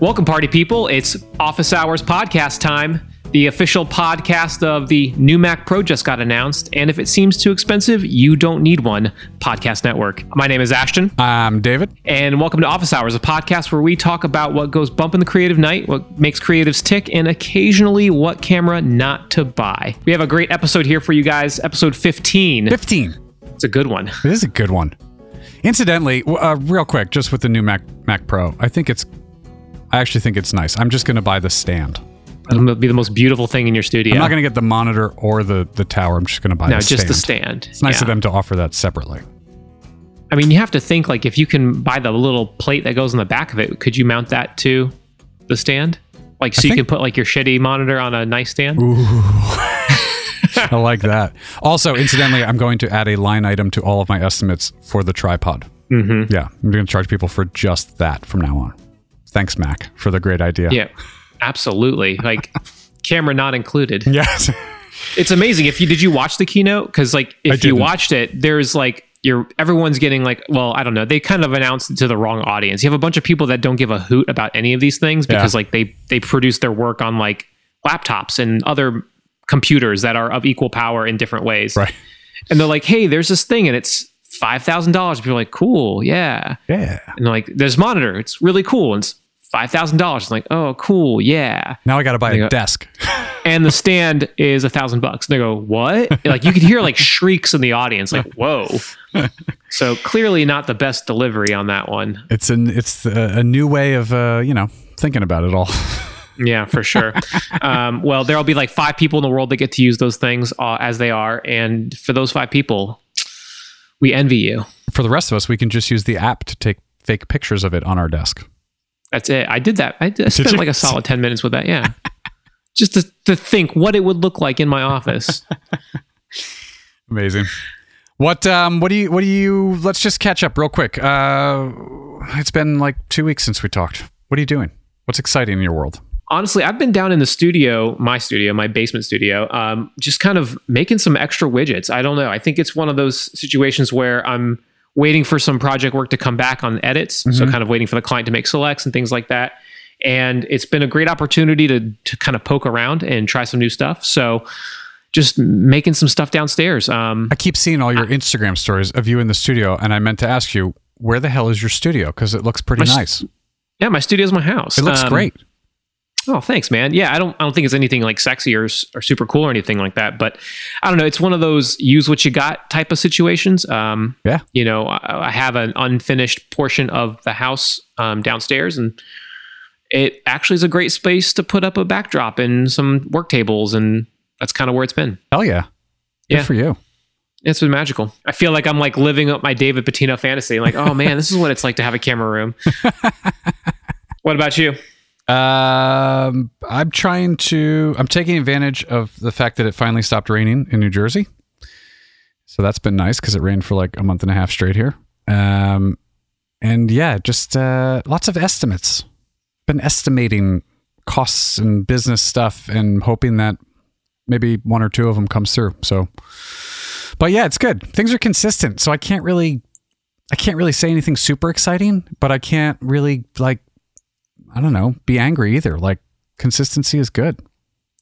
Welcome, party people. It's Office Hours podcast time. The official podcast of the new Mac Pro just got announced, and if it seems too expensive, you don't need one. Podcast Network. My name is Ashton, I'm David. and welcome to Office Hours, a podcast where we talk about what goes bump in the creative night, what makes creatives tick, and occasionally what camera not to buy. We have a great episode here for you guys, episode 15. 15. It's a good one. It is a good one. Incidentally, uh, real quick, just with the new Mac Mac Pro, I think it's. I actually think it's nice. I'm just going to buy the stand. It'll be the most beautiful thing in your studio. I'm not going to get the monitor or the the tower. I'm just going to buy no, the just stand. the stand. It's nice Yeah. of them to offer that separately. I mean, you have to think like if you can buy the little plate that goes on the back of it, could you mount that to the stand? Like, so you think- can put like your shitty monitor on a nice stand. I like that. Also, incidentally, I'm going to add a line item to all of my estimates for the tripod. Mm-hmm. Yeah, I'm going to charge people for just that from now on. Thanks, Mac, for the great idea. Yeah, absolutely. Like, camera not included. Yes. It's amazing. If you did you watch the keynote? Because like, if you watched it, there's like you're everyone's getting like, well, I don't know. They kind of announced it to the wrong audience. You have a bunch of people that don't give a hoot about any of these things because Yeah. like they they produce their work on like laptops and other computers that are of equal power in different ways. right. and they're like, "Hey, there's this thing, and it's five thousand dollars." People are like, "Cool, yeah." Yeah. And they're like, "There's monitor. It's really cool. And it's five thousand dollars." It's like, "Oh, cool, yeah." Now I got to buy a go- desk. And the stand is a thousand bucks. And they go, "What?" And, like you could hear like shrieks in the audience, like, "Whoa!" so clearly not the best delivery on that one. It's an it's a, a new way of uh, you know thinking about it all. Yeah, for sure. um, well, there'll be like five people in the world that get to use those things uh, as they are, and for those five people, we envy you. For the rest of us, we can just use the app to take fake pictures of it on our desk. That's it. I did that. I, I spent like a solid 10 minutes with that. Yeah. Just to, to think what it would look like in my office. Amazing. What um what do you what do you let's just catch up real quick. Uh it's been like 2 weeks since we talked. What are you doing? What's exciting in your world? Honestly, I've been down in the studio, my studio, my basement studio, um, just kind of making some extra widgets. I don't know. I think it's one of those situations where I'm waiting for some project work to come back on edits. So, kind of waiting for the client to make selects and things like that. And it's been a great opportunity to, to kind of poke around and try some new stuff. So, just making some stuff downstairs. Um, I keep seeing all your Instagram stories of you in the studio and I meant to ask you where the hell is your studio cuz it looks pretty nice. yeah, my studio's my house. It looks Um, great. Oh, thanks, man. Yeah, I don't, I don't think it's anything like sexy or, or super cool or anything like that. But I don't know. It's one of those use what you got type of situations. Um, Yeah. You know, I, I have an unfinished portion of the house um, downstairs, and it actually is a great space to put up a backdrop and some work tables, and that's kind of where it's been. Hell yeah. Good Yeah. for you. It's been magical. I feel like I'm like living up my David Patino fantasy. like, oh man, this is what it's like to have a camera room. what about you? Um, I'm trying to. I'm taking advantage of the fact that it finally stopped raining in New Jersey. So that's been nice because it rained for like a month and a half straight here. Um, and yeah, just uh, lots of estimates. Been estimating costs and business stuff and hoping that maybe one or two of them comes through. So, but yeah, it's good. Things are consistent. So I can't really, I can't really say anything super exciting, but I can't really like I don't know, be angry either. Like consistency is good.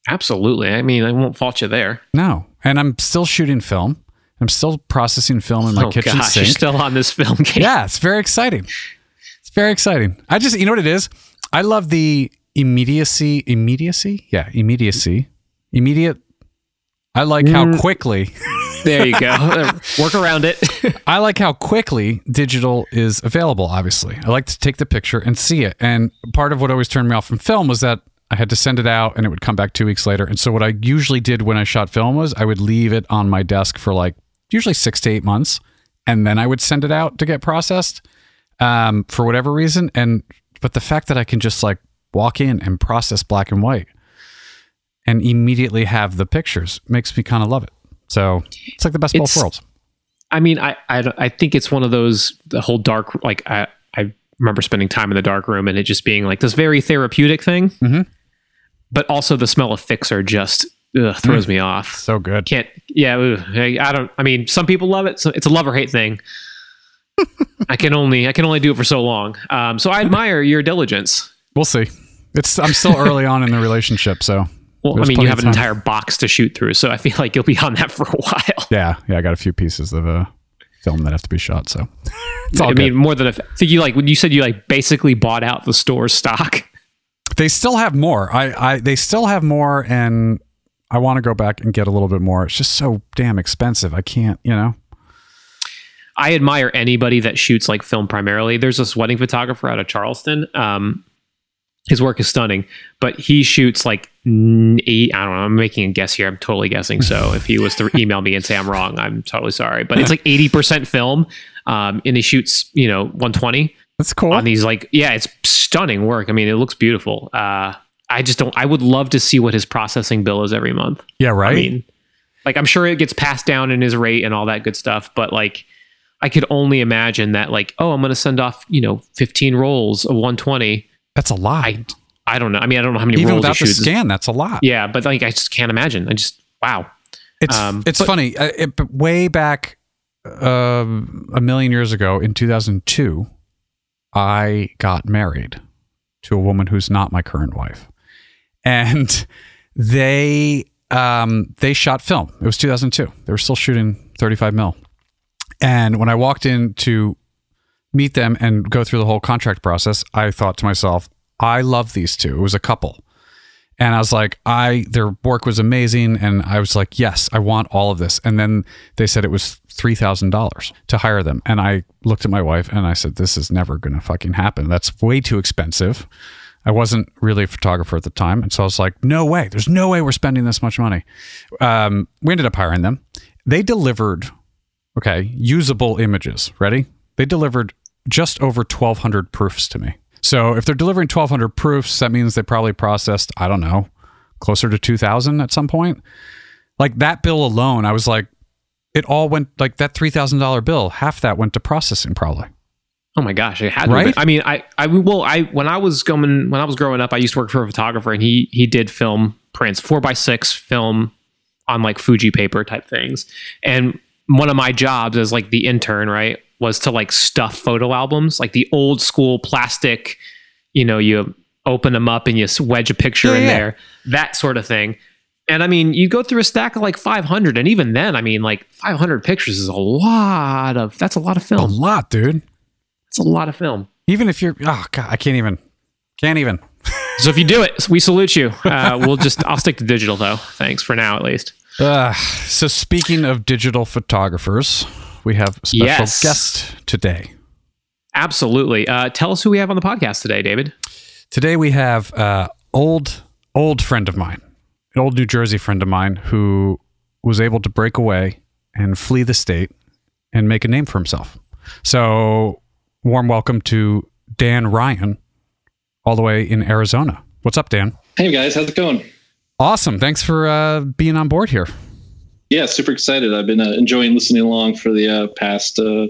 Absolutely. I mean, I won't fault you there. No. And I'm still shooting film. I'm still processing film in my oh kitchen gosh, sink. you're still on this film game. yeah, it's very exciting. It's very exciting. I just you know what it is? I love the immediacy immediacy? Yeah, immediacy. Immediate I like Mm. how quickly There you go. Work around it. I like how quickly digital is available, obviously. I like to take the picture and see it. And part of what always turned me off from film was that I had to send it out and it would come back two weeks later. And so what I usually did when I shot film was I would leave it on my desk for like usually six to eight months. And then I would send it out to get processed um, for whatever reason. And but the fact that I can just like walk in and process black and white and immediately have the pictures makes me kind of love it. So it's like the best of both worlds. I mean, I, I I think it's one of those the whole dark like I I remember spending time in the dark room and it just being like this very therapeutic thing. Mhm. But also the smell of fixer just ugh, throws me off. So good. Can't yeah. I, I don't. I mean, some people love it. So it's a love or hate thing. I can only I can only do it for so long. Um, so I admire your diligence. We'll see. It's I'm still early on in the relationship, so Well, There's I mean, you have an entire box to shoot through, so I feel like you'll be on that for a while. yeah, yeah. I got a few pieces of uh, film that have to be shot, so it's all I good. mean, more than a. I think you like when you said you like basically bought out the store's stock. they still have more. I, I they still have more, and I want to go back and get a little bit more. It's just so damn expensive. I can't, you know. I admire anybody that shoots like film primarily. There's this wedding photographer out of Charleston. Um, his work is stunning, but he shoots like eight. I don't know. I'm making a guess here. I'm totally guessing. So if he was to email me and say I'm wrong, I'm totally sorry. But it's like 80% film, um, and he shoots you know 120 That's cool. on these like yeah, it's stunning work. I mean, it looks beautiful. Uh, I just don't. I would love to see what his processing bill is every month. yeah, right. I mean, like I'm sure it gets passed down in his rate and all that good stuff, but like I could only imagine that like, oh, I'm going to send off, you know, 15 rolls of 120. that's a lot. I I don't know. I mean, I don't know how many Even without he the scan, that's a lot. Yeah, but like I just can't imagine. I just wow. It's Um, it's but- funny. Uh, it, way back um a million years ago in 2002, I got married to a woman who's not my current wife, and they um they shot film. It was 2002. They were still shooting 35 mil, and when I walked in to meet them and go through the whole contract process, I thought to myself, I love these two. It was a couple. And I was like, I their work was amazing, and I was like, yes, I want all of this. And then they said it was three thousand dollars to hire them, and I looked at my wife and I said, this is never going to fucking happen. That's way too expensive. I wasn't really a photographer at the time, and so I was like, no way. There's no way we're spending this much money. Um, we ended up hiring them. They delivered, okay, usable images. Ready? They delivered just over 1,200 proofs to me. So if they're delivering 1,200 proofs, that means they probably processed, I don't know, closer to 2,000 at some point. Like that bill alone, I was like, it all went like that $3,000 bill, half that went to processing probably. Oh my gosh, it had to Right? been- I mean, I I well, I when I was going when I was growing up, I used to work for a photographer, and he he did film prints, four by six film on like Fuji paper type things. And one of my jobs as like the intern, right, was to like stuff photo albums, like the old school plastic. You know, you open them up and you wedge a picture Yeah, in yeah. there, that sort of thing. And I mean, you go through a stack of like 500, and even then, I mean, like 500 pictures is a lot of. That's a lot of film. A lot, dude. It's a lot of film. Even if you're, oh God, I can't even, can't even. So if you do it, we salute you. Uh, we'll just I'll stick to digital though. Thanks for now at least. Uh, so speaking of digital photographers, we have a special Yes. guest today. Absolutely. Uh, tell us who we have on the podcast today, David. Today we have uh, old old friend of mine, an old New Jersey friend of mine who was able to break away and flee the state and make a name for himself. So, warm welcome to Dan Ryan, all the way in Arizona. What's up, Dan? Hey guys, how's it going? Awesome. Thanks for uh, being on board here. Yeah, super excited. I've been uh, enjoying listening along for the uh, past, uh,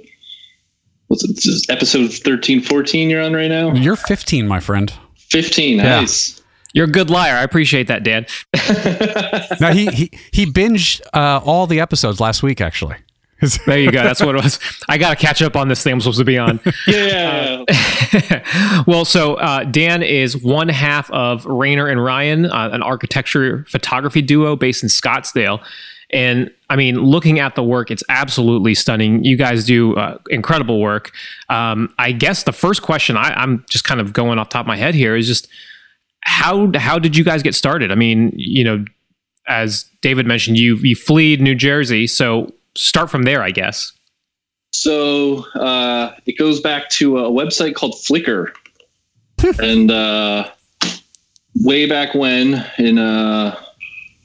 what's it, this is episode 13, 14 you're on right now? You're 15, my friend. 15, Yeah. nice. You're a good liar. I appreciate that, Dan. Now he he he binged uh, all the episodes last week. Actually, There you go. That's what it was. I got to catch up on this thing I'm supposed to be on. yeah, well, so uh, Dan is one half of Rayner and Ryan, uh, an architecture photography duo based in Scottsdale. And I mean, looking at the work, it's absolutely stunning. You guys do uh, incredible work. Um, I guess the first question I, I'm just kind of going off the top of my head here is just how how did you guys get started? I mean, you know, as David mentioned, you you fled New Jersey, so start from there, I guess. So uh, it goes back to a website called Flickr, and uh, way back when, in uh,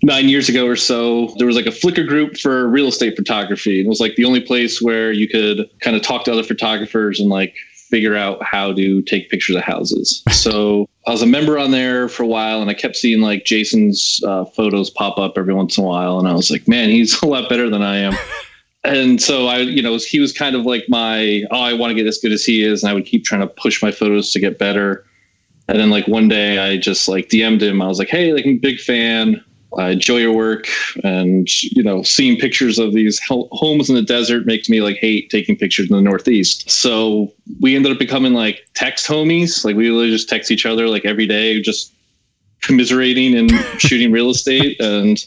nine years ago or so, there was like a Flickr group for real estate photography. And It was like the only place where you could kind of talk to other photographers and like figure out how to take pictures of houses. So I was a member on there for a while, and I kept seeing like Jason's uh, photos pop up every once in a while, and I was like, man, he's a lot better than I am and so I, you know, he was kind of like my, oh, I want to get as good as he is, and I would keep trying to push my photos to get better. And then like one day, I just like DM'd him. I was like, hey, like I'm a big fan. I enjoy your work, and you know, seeing pictures of these homes in the desert makes me like hate taking pictures in the Northeast. So we ended up becoming like text homies. Like we literally just text each other like every day, just commiserating and shooting real estate. And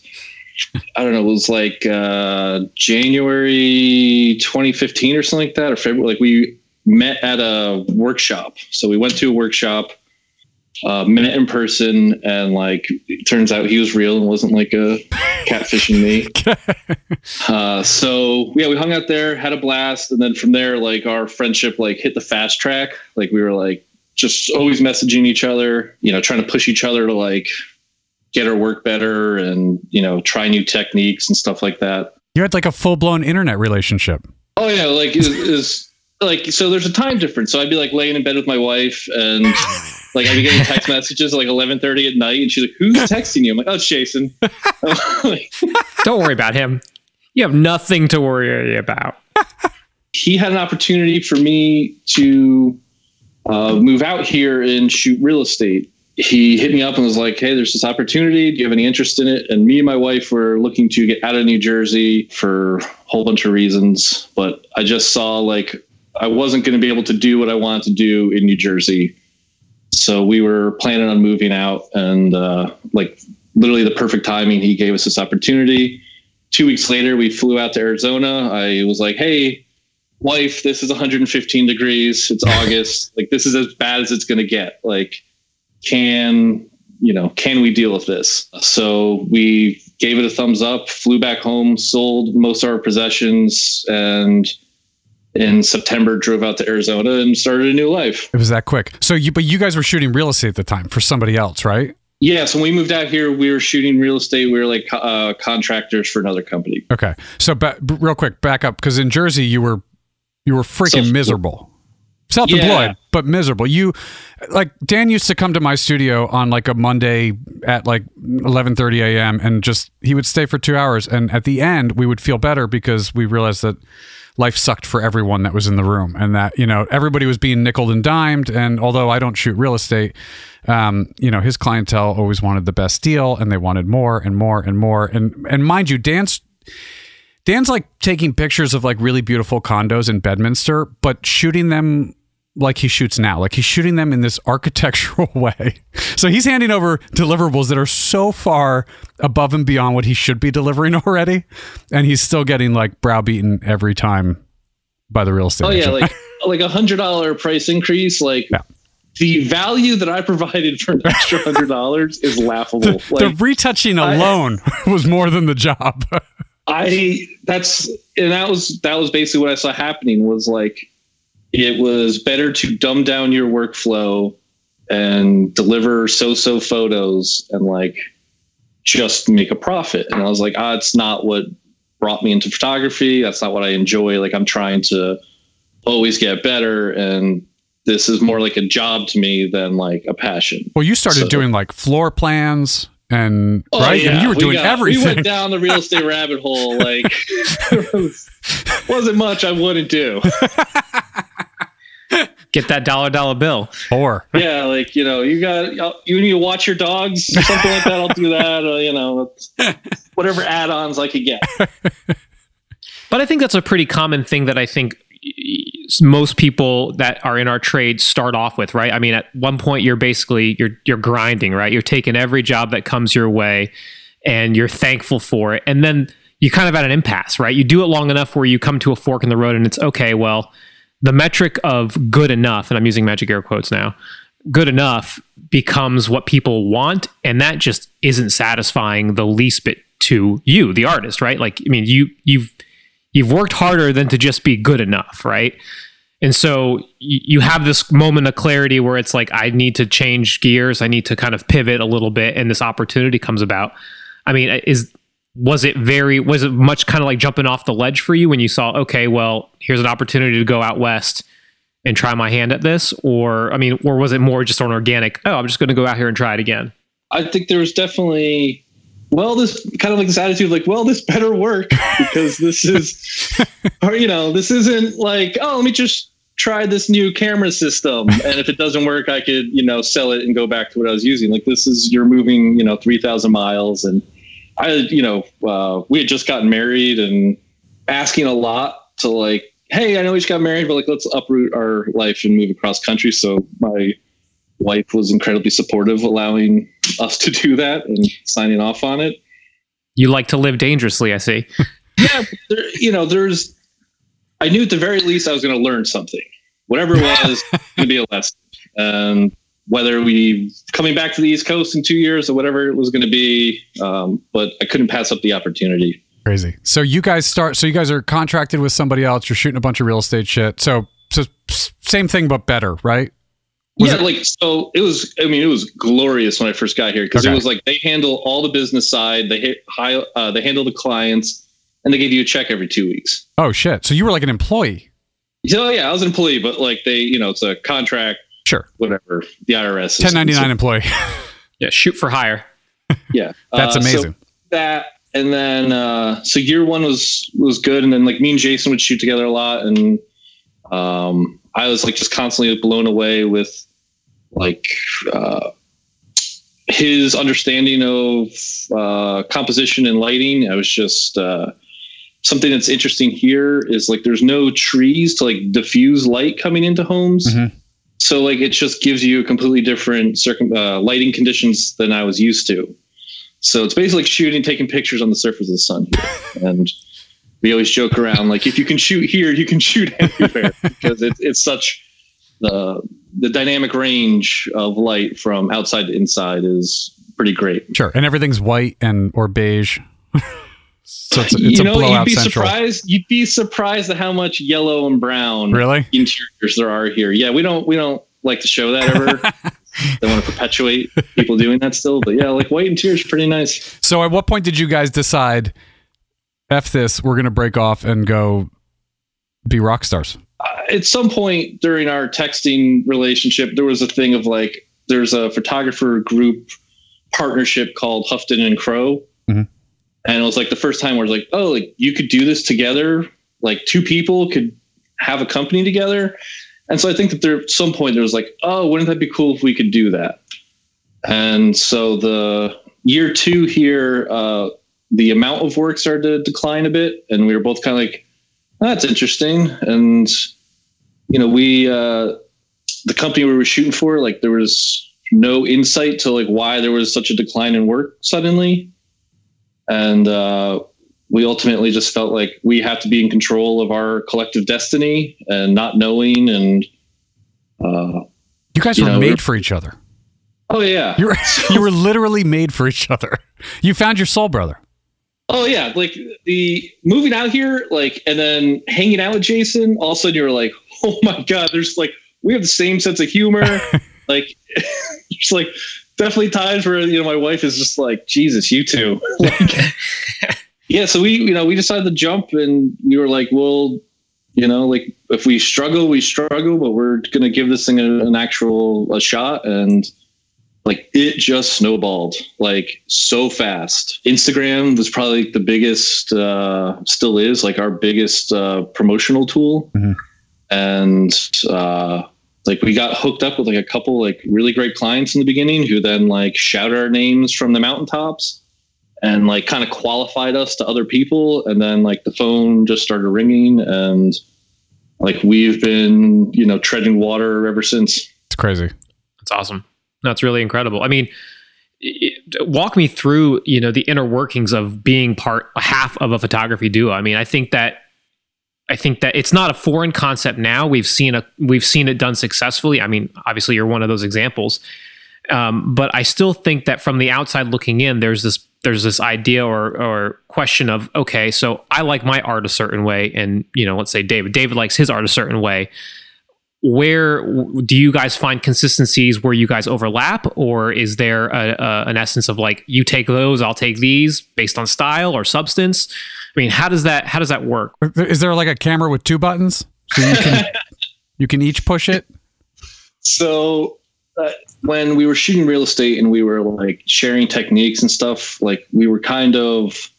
I don't know, it was like uh, January 2015 or something like that, or February. Like we met at a workshop. So we went to a workshop uh, met in person, and like it turns out he was real and wasn't like a catfishing me. uh, so yeah, we hung out there, had a blast, and then from there, like our friendship like hit the fast track. Like we were like just always messaging each other, you know, trying to push each other to like get our work better and you know try new techniques and stuff like that. You had like a full blown internet relationship. Oh yeah, like is like so. There's a time difference, so I'd be like laying in bed with my wife and. Like I'd be getting text messages at like eleven thirty at night, and she's like, "Who's texting you?" I'm like, "Oh, it's Jason." Don't worry about him. You have nothing to worry about. he had an opportunity for me to uh, move out here and shoot real estate. He hit me up and was like, "Hey, there's this opportunity. Do you have any interest in it?" And me and my wife were looking to get out of New Jersey for a whole bunch of reasons, but I just saw like I wasn't going to be able to do what I wanted to do in New Jersey so we were planning on moving out, and uh, like literally the perfect timing, he gave us this opportunity. Two weeks later, we flew out to Arizona. I was like, "Hey, wife, this is 115 degrees. It's August. like this is as bad as it's going to get. Like, can you know? Can we deal with this?" So we gave it a thumbs up. Flew back home, sold most of our possessions, and in September, drove out to Arizona and started a new life. It was that quick. So you, but you guys were shooting real estate at the time for somebody else, right? Yeah. So when we moved out here, we were shooting real estate. We were like uh, contractors for another company. Okay. So ba- real quick, back up because in Jersey you were you were freaking Self- miserable, self-employed, yeah. but miserable. You like Dan used to come to my studio on like a Monday at like 11:30 a.m. and just he would stay for two hours, and at the end we would feel better because we realized that life sucked for everyone that was in the room and that you know everybody was being nickled and dimed. And although i don't shoot real estate um, you know his clientele always wanted the best deal and they wanted more and more and more. And and mind you dan's dan's like taking pictures of like really beautiful condos in bedminster but shooting them like he shoots now. Like he's shooting them in this architectural way. So he's handing over deliverables that are so far above and beyond what he should be delivering already, and he's still getting like browbeaten every time by the real estate. Oh agent. yeah, like like a hundred dollar price increase. Like yeah. the value that I provided for an extra hundred dollars is laughable. The, like, the retouching alone I, was more than the job. I that's and that was that was basically what I saw happening was like it was better to dumb down your workflow and deliver so-so photos and like just make a profit. And I was like, ah, it's not what brought me into photography. That's not what I enjoy. Like I'm trying to always get better and this is more like a job to me than like a passion. Well, you started so, doing like floor plans and oh, right, yeah. you were doing got, everything. We went down the real estate rabbit hole. Like, was, wasn't much I wouldn't do. Get that dollar dollar bill. Or yeah, like you know, you got you need to watch your dogs, or something like that. I'll do that. Or, you know, whatever add-ons I could get. But I think that's a pretty common thing that I think most people that are in our trade start off with, right? I mean, at one point you're basically you're you're grinding, right? You're taking every job that comes your way and you're thankful for it. And then you kind of at an impasse, right? You do it long enough where you come to a fork in the road and it's okay, well, the metric of good enough, and I'm using magic air quotes now, good enough becomes what people want. And that just isn't satisfying the least bit to you, the artist, right? Like, I mean, you, you've, you've worked harder than to just be good enough, right? And so you have this moment of clarity where it's like, I need to change gears. I need to kind of pivot a little bit. And this opportunity comes about. I mean, is was it very was it much kind of like jumping off the ledge for you when you saw okay well here's an opportunity to go out west and try my hand at this? Or i mean or was it more just an organic oh i'm just going to go out here and try it again? I think there was definitely well this kind of like this attitude like well this better work because this is or you know this isn't like oh let me just try this new camera system. And if it doesn't work i could you know sell it and go back to what i was using. Like this is you're moving you know 3000 miles and I, you know, uh, we had just gotten married and asking a lot to like, hey, I know we just got married, but like, let's uproot our life and move across country. So my wife was incredibly supportive, allowing us to do that and signing off on it. You like to live dangerously, I see. yeah, there, you know, there's. I knew at the very least I was going to learn something, whatever it was, going to be a lesson. And whether we coming back to the East Coast in two years or whatever it was going to be, um, but I couldn't pass up the opportunity. Crazy. So you guys start. So you guys are contracted with somebody else. You're shooting a bunch of real estate shit. So so same thing but better, right? Was yeah, it- like so. It was. I mean, it was glorious when I first got here because okay. it was like they handle all the business side. They hit high. Uh, they handle the clients, and they give you a check every two weeks. Oh shit! So you were like an employee. So yeah, I was an employee, but like they, you know, it's a contract. Sure. Whatever the IRS. 1099 so, employee. yeah, shoot for hire. Yeah, that's uh, amazing. So that and then uh, so year one was was good, and then like me and Jason would shoot together a lot, and um, I was like just constantly blown away with like uh, his understanding of uh, composition and lighting. I was just uh, something that's interesting here is like there's no trees to like diffuse light coming into homes. Mm-hmm. So like it just gives you a completely different circum uh, lighting conditions than I was used to. So it's basically like shooting, taking pictures on the surface of the sun here. and we always joke around like if you can shoot here, you can shoot anywhere because it's it's such the the dynamic range of light from outside to inside is pretty great. Sure, and everything's white and or beige. So it's, it's you know, you'd be central. surprised. You'd be surprised at how much yellow and brown really interiors there are here. Yeah, we don't we don't like to show that ever. they want to perpetuate people doing that still, but yeah, like white interiors pretty nice. So, at what point did you guys decide? F this, we're going to break off and go be rock stars uh, at some point during our texting relationship, there was a thing of like, there's a photographer group partnership called Houghton and Crow. Mm-hmm. And it was like the first time where it's like, oh, like you could do this together. Like two people could have a company together. And so I think that there at some point there was like, oh, wouldn't that be cool if we could do that? And so the year two here, uh, the amount of work started to decline a bit, and we were both kind of like, that's interesting. And you know, we uh, the company we were shooting for, like there was no insight to like why there was such a decline in work suddenly, and uh, we ultimately just felt like we have to be in control of our collective destiny and not knowing and uh, you guys you were know, made for each other. Oh yeah, you were you were literally made for each other. You found your soul brother. Oh yeah, like the moving out here, like, and then hanging out with Jason. All of a sudden, you're like, oh my god, there's like we have the same sense of humor. like, it's like definitely times where you know my wife is just like, Jesus, you two. like, yeah, so we you know we decided to jump, and we were like, well, you know, like if we struggle, we struggle, but we're gonna give this thing a, an actual a shot, and like it just snowballed like so fast. Instagram was probably the biggest, uh, still is like our biggest uh, promotional tool. Mm-hmm. And uh, like we got hooked up with like a couple like really great clients in the beginning who then like shouted our names from the mountaintops and like kind of qualified us to other people. And then like the phone just started ringing and like we've been, you know, treading water ever since. It's crazy. It's awesome. That's really incredible. I mean, it, walk me through, you know, the inner workings of being part half of a photography duo. I mean, I think that I think that it's not a foreign concept now. We've seen a we've seen it done successfully. I mean, obviously you're one of those examples. Um, but I still think that from the outside looking in, there's this there's this idea or or question of okay, so I like my art a certain way, and you know, let's say David David likes his art a certain way where do you guys find consistencies where you guys overlap or is there a, a, an essence of like you take those i'll take these based on style or substance i mean how does that how does that work? Is there like a camera with two buttons? So you can you can each push it? So uh, when we were shooting real estate and we were like sharing techniques and stuff like we were kind of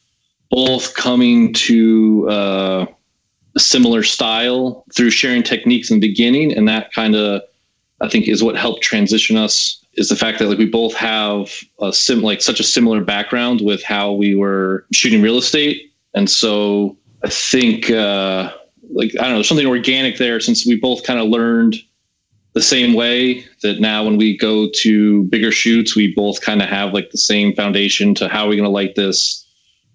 both coming to uh a similar style through sharing techniques in the beginning. And that kind of, I think, is what helped transition us is the fact that like we both have a sim like such a similar background with how we were shooting real estate, and so I think uh, like I don't know there's something organic there since we both kind of learned the same way that now when we go to bigger shoots we both kind of have like the same foundation to how are we going to light this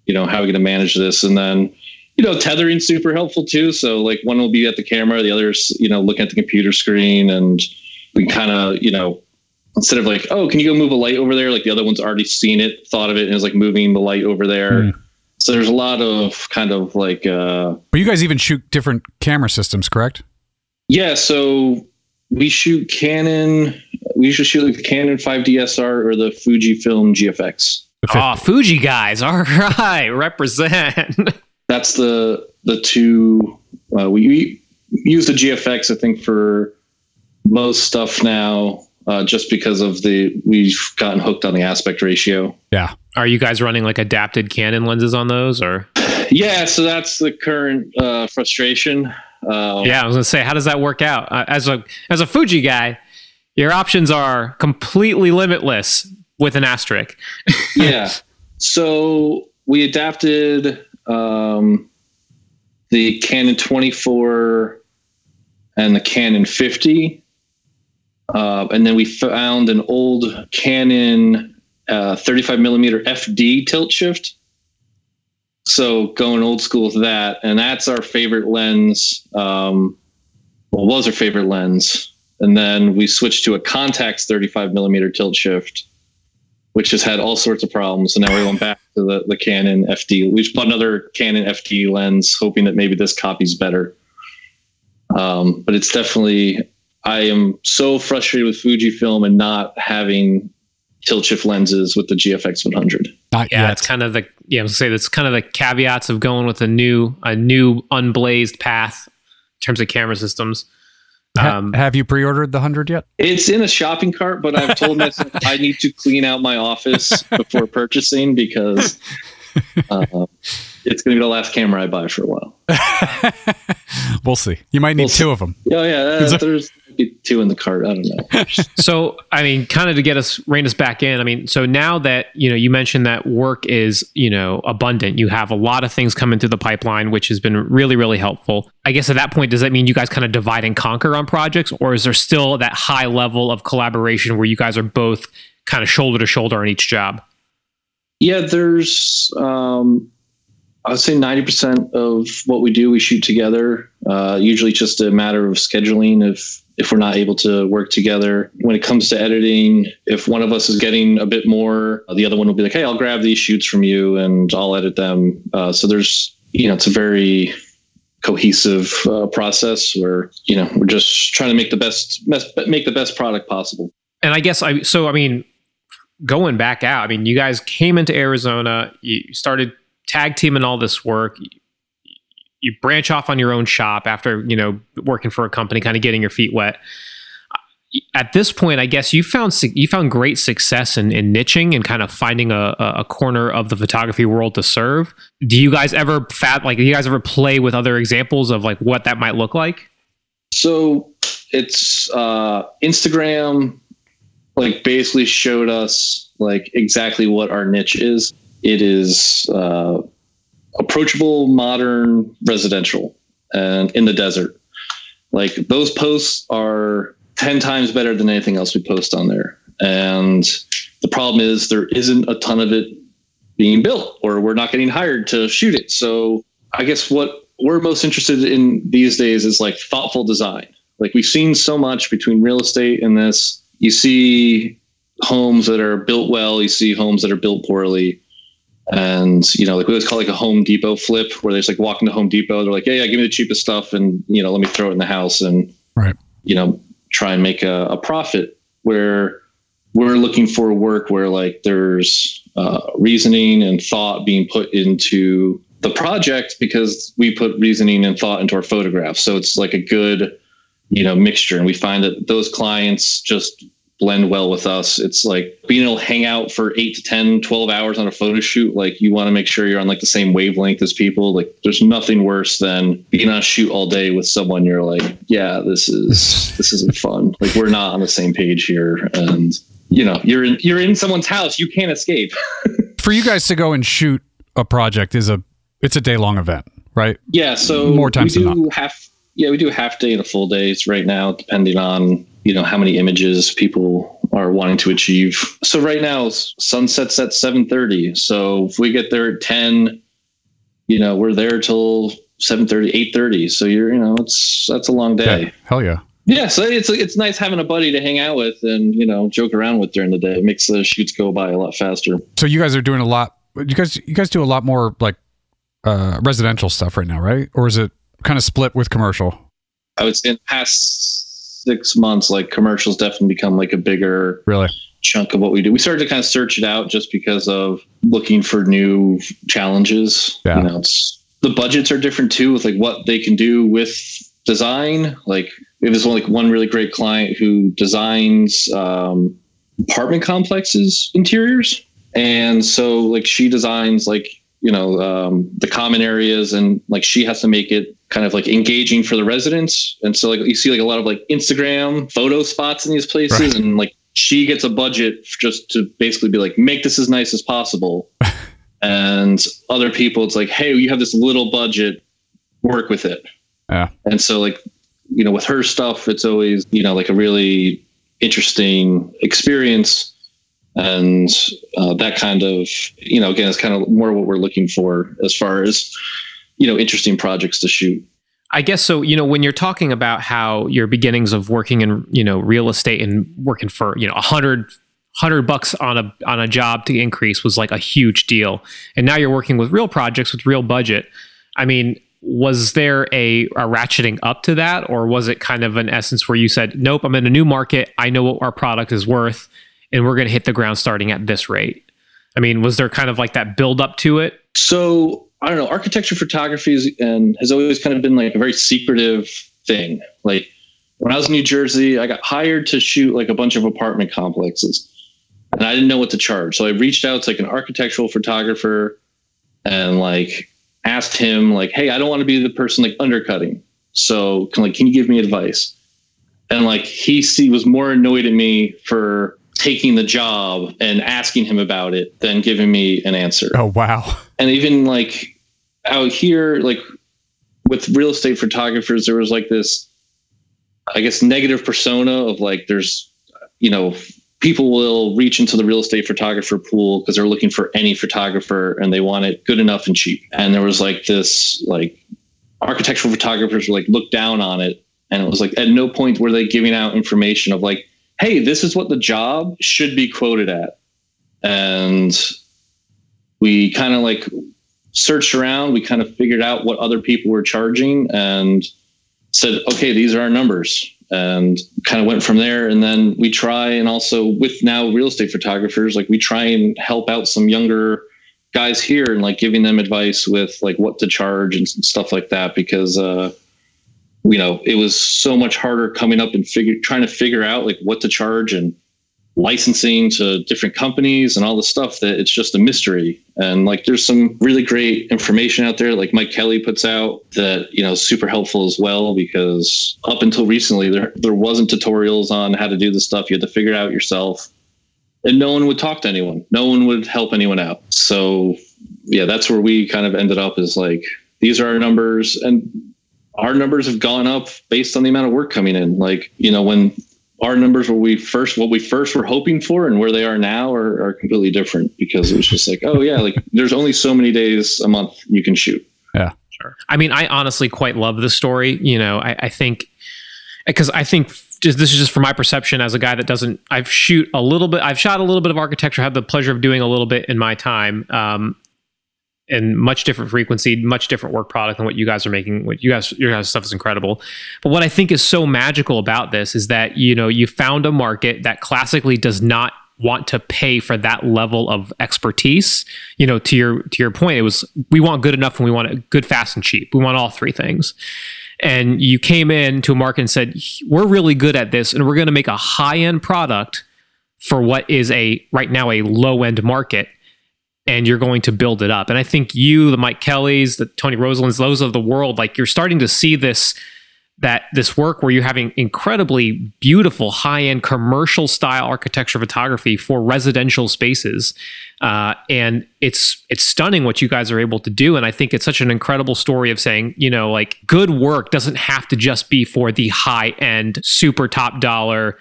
you know how are we going to manage this? And then you know tethering super helpful too. So like one will be at the camera the other's you know looking at the computer screen and we kind of you know instead of like oh can you go move a light over there? Like the other one's already seen it thought of it and is like moving the light over there. Mm. So there's a lot of kind of like uh But you guys even shoot different camera systems, correct? Yeah, so we shoot Canon. We usually shoot like the Canon 5DSR or the Fujifilm GFX. The Oh, Fuji guys. All right. Represent. That's the the two. Uh, we, we use the GFX, I think, for most stuff now, uh, just because of the we've gotten hooked on the aspect ratio. yeah. Are you guys running like adapted Canon lenses on those or? Yeah, so that's the current uh, frustration. Uh, Yeah, I was gonna say, how does that work out? Uh, as a as a Fuji guy, your options are completely limitless with an asterisk. yeah. So we adapted um, the Canon 24 and the Canon 50. Uh, and then we found an old Canon uh, 35 millimeter FD tilt shift. So going old school with that. And that's our favorite lens. Um, well, was our favorite lens. And then we switched to a Contax 35 millimeter tilt shift which has had all sorts of problems. And now we went back to the, the Canon FD. We just bought another Canon FD lens, hoping that maybe this copy's better. Um, but it's definitely, I am so frustrated with Fujifilm and not having tilt shift lenses with the GFX 100. Not Yeah, yet. it's kind of the yeah. I was gonna say that's kind of the caveats of going with a new a new unblazed path in terms of camera systems. Ha- Um, have you pre-ordered the hundred yet? It's in a shopping cart, but I've told myself I need to clean out my office before purchasing because uh, it's going to be the last camera I buy for a while. we'll see. You might need We'll see. two of them. Oh yeah, uh, there's two in the cart. I don't know. so I mean, kind of to get us rein us back in. I mean, so now that you know, you mentioned that work is you know abundant. You have a lot of things coming through the pipeline, which has been really really helpful. I guess at that point, does that mean you guys kind of divide and conquer on projects, or is there still that high level of collaboration where you guys are both kind of shoulder to shoulder on each job? Yeah, there's um, I would say ninety percent of what we do we shoot together. Uh, usually, just a matter of scheduling. If if we're not able to work together, when it comes to editing, if one of us is getting a bit more, the other one will be like, "Hey, I'll grab these shoots from you and I'll edit them." Uh, so there's you know it's a very cohesive uh, process where you know we're just trying to make the best, best make the best product possible. and I guess I so I mean going back out, I mean you guys came into Arizona, you started tag teaming all this work. You, branch off on your own shop after, you know, working for a company, kind of getting your feet wet. At this point, I guess you found you found great success in, in niching and kind of finding a a corner of the photography world to serve. Do you guys ever fat like do you guys ever play with other examples of like what that might look like? So it's uh, Instagram, like basically showed us like exactly what our niche is. It is uh, approachable, modern, residential, and in the desert. Like those posts are ten times better than anything else we post on there. And the problem is there isn't a ton of it being built, or we're not getting hired to shoot it. So I guess what we're most interested in these days is like thoughtful design. Like we've seen so much between real estate and this. You see homes that are built well, you see homes that are built poorly. And you know, like we always call it like a Home Depot flip, where they just like walk into Home Depot, they're like, "Yeah, yeah, give me the cheapest stuff, and you know, let me throw it in the house, and Right. you know, try and make a, a profit." Where we're looking for work where like there's uh, reasoning and thought being put into the project because we put reasoning and thought into our photographs. So it's like a good, you know, mixture. And we find that those clients just blend well with us. It's like being able to hang out for eight to 10, 12 hours on a photo shoot. Like you want to make sure you're on like the same wavelength as people. Like there's nothing worse than being on a shoot all day with someone you're like, yeah, this is, this isn't fun. Like we're not on the same page here. And you know, you're in you're in someone's house, you can't escape. For you guys to go and shoot a project is a it's a day long event, right? Yeah, so More times we than do half yeah, we do a half day and a full days right now, depending on, you know, how many images people are wanting to achieve. So right now sunsets at seven thirty. So if we get there at ten, you know, we're there till 7:30, 8:30. So you're, you know, it's that's a long day. Yeah. Hell yeah. Yeah, so it's it's nice having a buddy to hang out with and you know joke around with during the day. It makes the shoots go by a lot faster. So you guys are doing a lot. You guys, you guys do a lot more like uh, residential stuff right now, right? Or is it kind of split with commercial? I would say in the past six months, like commercials definitely become like a bigger Really? chunk of what we do. We started to kind of search it out just because of looking for new challenges. Yeah. You know, it's the budgets are different too with like what they can do with design. Like have one like one really great client who designs um, apartment complexes interiors, and so like she designs like you know um, the common areas and like she has to make it kind of like engaging for the residents and so like you see like a lot of like instagram photo spots in these places Right. and like she gets a budget just to basically be like make this as nice as possible and other people it's like hey you have this little budget work with it Yeah. and so like you know with her stuff it's always you know like a really interesting experience and uh, that kind of you know again it's kind of more what we're looking for as far as you know interesting projects to shoot I guess so. You know, when you're talking about how your beginnings of working in you know real estate and working for you know a hundred hundred bucks on a on a job to increase was like a huge deal, and now you're working with real projects with real budget. I mean, was there a, a ratcheting up to that, or was it kind of an essence where you said, "Nope, I'm in a new market. I know what our product is worth, and we're going to hit the ground starting at this rate." I mean, was there kind of like that build up to it? so i don't know architecture photography is and has always kind of been like a very secretive thing. Like when i was in new jersey i got hired to shoot like a bunch of apartment complexes and i didn't know what to charge. So i reached out to like an architectural photographer and like asked him like hey i don't want to be the person like undercutting. So can like can you give me advice? And like he see, was more annoyed at me for taking the job and asking him about it than giving me an answer. Oh wow. and even like out here like with real estate photographers there was like this i guess negative persona of like there's you know people will reach into the real estate photographer pool because they're looking for any photographer and they want it good enough and cheap. And there was like this like architectural photographers were like looked down on it. And it was like at no point were they giving out information of like hey this is what the job should be quoted at. And we kind of like searched around. We kind of figured out what other people were charging and said okay these are our numbers and kind of went from there. And then we try and also with now real estate photographers like we try and help out some younger guys here and like giving them advice with like what to charge and stuff like that because uh you know it was so much harder coming up and figure trying to figure out like what to charge and licensing to different companies and all the stuff that it's just a mystery. And like there's some really great information out there like mike kelley puts out that you know super helpful as well because up until recently there there wasn't tutorials on how to do this stuff. You had to figure it out yourself. And no one would talk to anyone. No one would help anyone out. So yeah that's where we kind of ended up is like these are our numbers. And our numbers have gone up based on the amount of work coming in like you know when our numbers what we first what we first were hoping for and where they are now are, are completely different because it was just like oh yeah like there's only so many days a month you can shoot Yeah. Sure. I mean, I honestly quite love the story. You know, I, I think because I think just this is just from my perception as a guy that doesn't. I've shoot a little bit. I've shot a little bit of architecture. Had the pleasure of doing a little bit in my time. Um, and much different frequency, much different work product than what you guys are making. What you guys, your guys' stuff is incredible. But what I think is so magical about this is that you know you found a market that classically does not want to pay for that level of expertise. You know, to your to your point, it was we want good enough and we want it good, fast, and cheap. We want all three things. And you came in to a market and said, "We're really good at this, and we're going to make a high end product for what is a right now a low end market." And you're going to build it up. And I think you, the Mike Kelleys, the Tony Roselands, those of the world, like you're starting to see this that this work where you're having incredibly beautiful high-end commercial style architecture photography for residential spaces. Uh, and it's it's stunning what you guys are able to do. And i think it's such an incredible story of saying you know like good work doesn't have to just be for the high-end super top dollar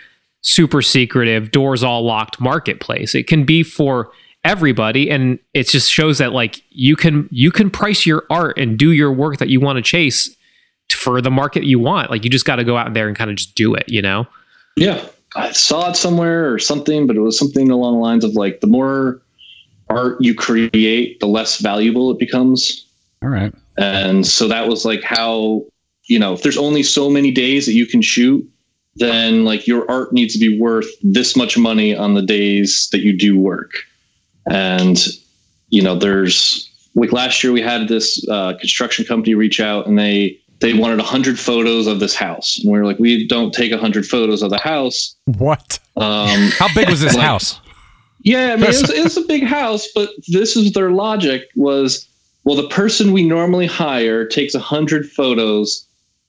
super secretive doors all locked marketplace. It can be for everybody and it just shows that like you can you can price your art and do your work that you want to chase for the market you want. Like you just got to go out there and kind of just do it, you know? Yeah. I saw it somewhere or something, but it was something along the lines of like the more art you create, the less valuable it becomes. All right. And so that was like how, you know, if there's only so many days that you can shoot, then like your art needs to be worth this much money on the days that you do work. And, you know, there's like last year we had this uh, construction company reach out and they, they wanted 100 photos of this house and we were like we don't take 100 photos of the house What? um, How big was this Like- house? yeah i mean it's, it's a big house but this is their logic was well the person we normally hire takes 100 photos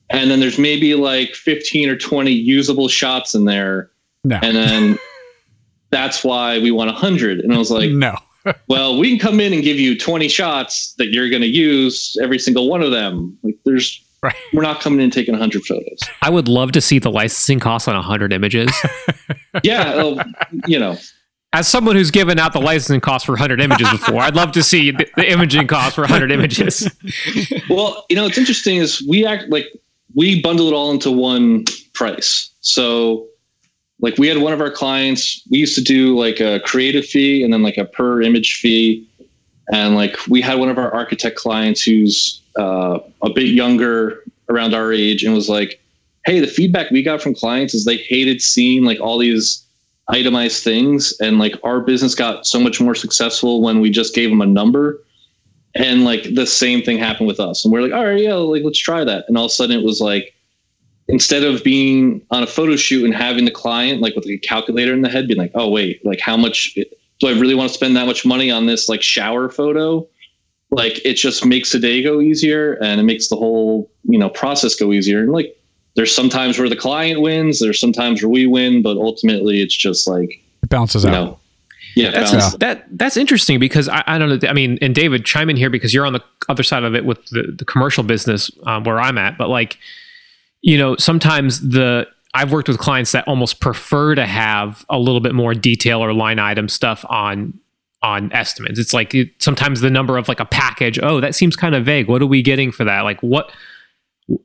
and then there's maybe like 15 or 20 usable shots in there No. and then that's why we want 100 and i was like no. well we can come in and give you 20 shots that you're going to use every single one of them like there's Right. we're not coming in and taking 100 photos I would love to see the licensing costs on 100 images. yeah well, you know As someone who's given out the licensing cost for 100 images before, I'd love to see the, the imaging cost for 100 images. well you know what's interesting is we act like we bundle it all into one price so like we had one of our clients we used to do like a creative fee and then like a per image fee. And like we had one of our architect clients who's uh, a bit younger around our age and was like hey the feedback we got from clients is they hated seeing like all these itemized things and like our business got so much more successful when we just gave them a number. And like the same thing happened with us. And we're like all right yeah like let's try that. And all of a sudden it was like instead of being on a photo shoot and having the client like with a calculator in the head being like oh wait like how much do i really want to spend that much money on this like shower photo like it just makes the day go easier and it makes the whole you know process go easier and like there's sometimes where the client wins there's sometimes where we win but ultimately it's just like It bounces out. know yeah That's balance. that that's interesting because I, I don't know. I mean, and David, chime in here because you're on the other side of it with the, the commercial business um, where I'm at. But like, you know, sometimes the I've worked with clients that almost prefer to have a little bit more detail or line item stuff on on estimates. It's like it, sometimes the number of like a package. Oh, that seems kind of vague. What are we getting for that? Like what?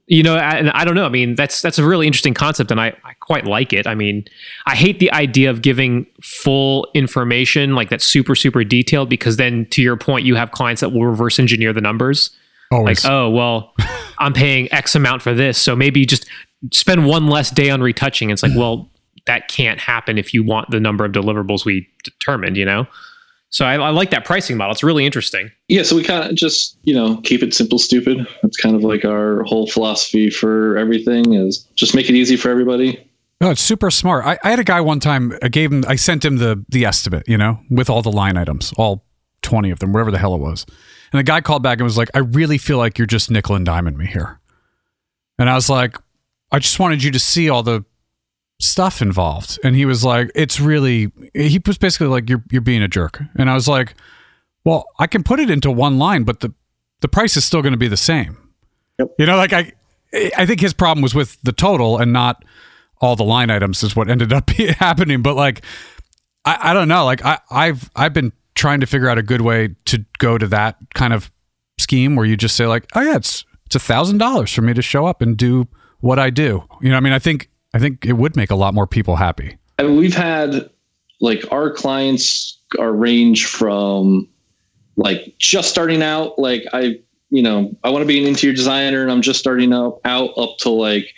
You know, I- and I don't know. I mean, that's that's a really interesting concept, and I, I quite like it. I mean, I hate the idea of giving full information like that's super super detailed because then, to your point, you have clients that will reverse engineer the numbers. Always. Like, oh well, I'm paying X amount for this, so maybe just spend one less day on retouching. It's like, well, that can't happen if you want the number of deliverables we determined. You know, so I, I like that pricing model. It's really interesting. yeah so we kind of just you know keep it simple stupid that's kind of like our whole philosophy for everything is just make it easy for everybody No, it's super smart. I, I had a guy one time. I gave him. I sent him the the estimate, you know, with all the line items, all twenty of them, whatever the hell it was. And the guy called back and was like, "I really feel like you're just nickel and diamond me here." And I was like, "I just wanted you to see all the stuff involved." And he was like, "It's really." He was basically like, "You're you're being a jerk." And I was like, "Well, I can put it into one line, but the the price is still going to be the same." Yep. You know, like I I think his problem was with the total and not all the line items is what ended up happening. But like, I, I don't know. Like I, I've I've been trying to figure out a good way to go to that kind of scheme where you just say like, oh yeah, it's it's a thousand dollars for me to show up and do what I do. You know, I mean, I think I think it would make a lot more people happy. I mean, we've had like our clients are range from like just starting out like i you know i want to be an interior designer and i'm just starting out out up to like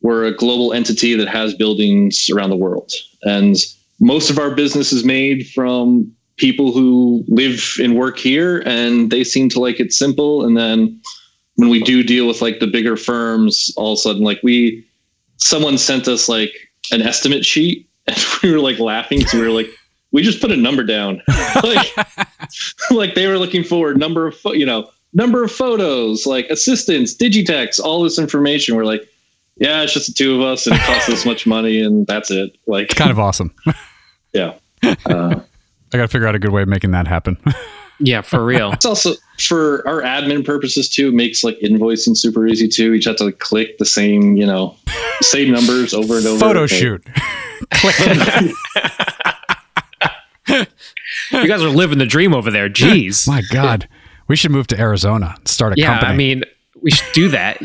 we're a global entity that has buildings around the world and most of our business is made from people who live and work here and they seem to like it simple and then when we do deal with like the bigger firms all of a sudden like we someone sent us like an estimate sheet and we were like laughing because we were like we just put a number down like like they were looking for number of you know number of photos like assistants digitechs all this information we're like yeah, it's just the two of us, and it costs this much money, and that's it. Like, Kind of awesome. yeah. Uh, I got to figure out a good way of making that happen. Yeah, for real. it's also for our admin purposes too. It makes like invoicing super easy too. You just have to like, click the same, you know, same numbers over and over. Photo Okay. shoot. you guys are living the dream over there. Jeez. My God, we should move to Arizona and start a Yeah, company. I mean, we should do that.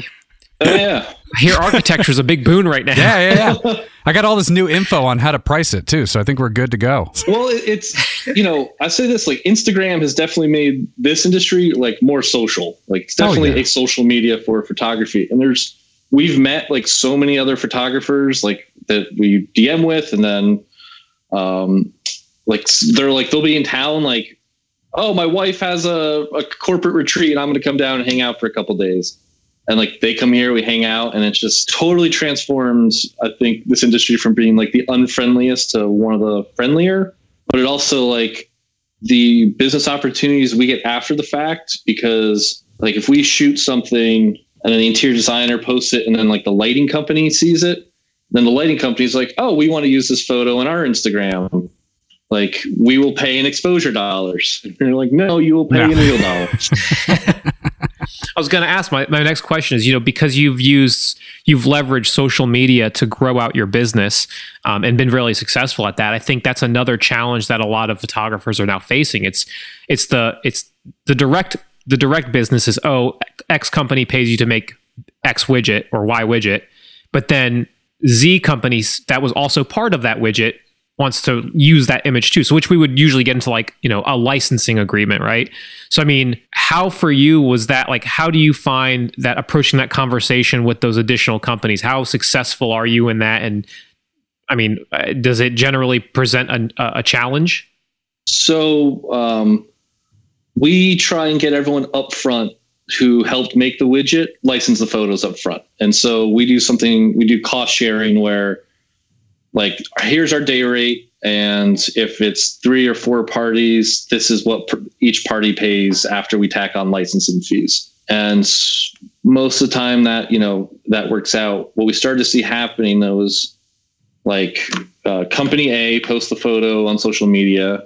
Oh, yeah. I hear architecture is a big boon right now. yeah, yeah, yeah. I got all this new info on how to price it too, so I think we're good to go. Well, it's you know, I say this like Instagram has definitely made this industry like more social. Like it's Oh, definitely yeah. a social media for photography. And there's we've met like so many other photographers like that we DM with, and then um like they're like they'll be in town like, oh, my wife has a, a corporate retreat, and I'm going to come down and hang out for a couple days. And like they come here, we hang out, and it's just totally transformed. I think this industry from being like the unfriendliest to one of the friendlier but it also like the business opportunities we get after the fact because like if we shoot something and then the interior designer posts it and then like the lighting company sees it then the lighting company is like oh we want to use this photo on our instagram. Like we will pay in exposure dollars. And you're like no you will pay No. in real dollars I was going to ask my, my next question is, you know, because you've used, you've leveraged social media to grow out your business um, and been really successful at that. I think that's another challenge that a lot of photographers are now facing. It's, it's the, it's the direct, the direct business is, oh, X company pays you to make X widget or Y widget. But then Z companies that was also part of that widget wants to use that image too. So which we would usually get into like, you know, a licensing agreement, right? So I mean, how for you was that like how do you find that approaching that conversation with those additional companies? How successful are you in that and I mean, uh, does it generally present a, a challenge? So um, we try and get everyone up front who helped make the widget license the photos up front. And so we do something, we do cost sharing where like here's our day rate and if it's three or four parties this is what each party pays after we tack on licensing fees. And most of the time that you know that works out. What we started to see happening though is like uh, company a posts the photo on social media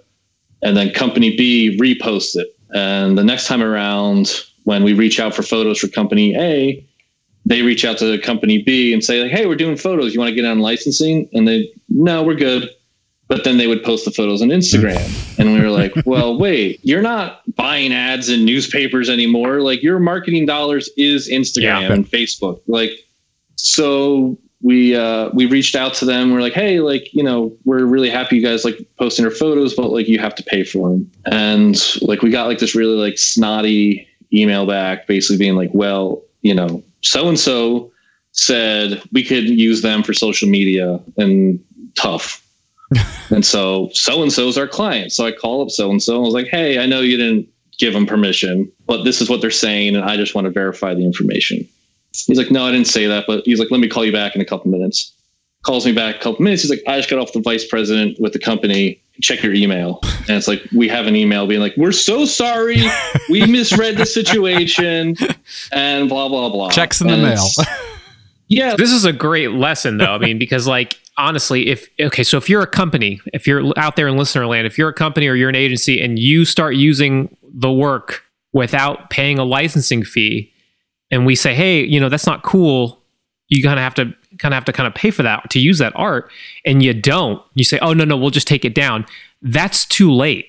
and then company b reposts it. And the next time around when we reach out for photos for company a they reach out to company B and say like, "Hey, we're doing photos. You want to get on licensing?" And they, "No, we're good." But then they would post the photos on Instagram, and we were like, "Well, wait, you're not buying ads in newspapers anymore. Like your marketing dollars is Instagram Yeah. and Facebook. Like, so we uh, we reached out to them. We're like, "Hey, like you know, we're really happy you guys like posting our photos, but like you have to pay for them." And like we got like this really like snotty email back, basically being like, "Well, you know." So and so said we could use them for social media and tough. and so so and so is our client. So I call up so and so. I was like, hey, I know you didn't give them permission, but this is what they're saying, and I just want to verify the information. He's like, no, I didn't say that, but he's like, let me call you back in a couple minutes. Calls me back a couple minutes. He's like, I just got off the vice president with the company. Check your email. And it's like, we have an email being like, we're so sorry. We misread the situation and blah, blah, blah. Checks in the And mail. Yeah. This is a great lesson though. I mean, because like honestly, if okay, so if you're a company, if you're out there in listener land, if you're a company or you're an agency and you start using the work without paying a licensing fee, and we say, hey, you know, that's not cool. You kind of have to kind of have to kind of pay for that to use that art, and you don't. You say, oh no, no, we'll just take it down. That's too late.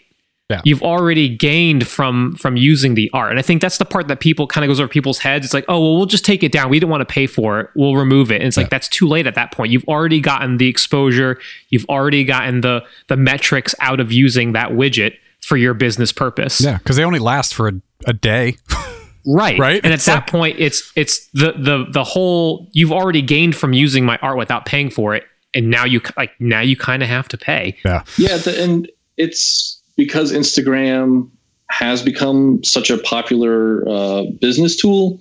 Yeah. You've already gained from from using the art, and I think that's the part that people kind of goes over people's heads. It's like, oh well, we'll just take it down. We didn't want to pay for it. We'll remove it. And it's Yeah. like that's too late at that point. You've already gotten the exposure. You've already gotten the the metrics out of using that widget for your business purpose. yeah, because they only last for a, a day. Right. Right? And at It's that like- point, it's it's the the the whole you've already gained from using my art without paying for it, and now you like now you kind of have to pay. Yeah. Yeah, the, and it's because Instagram has become such a popular uh, business tool.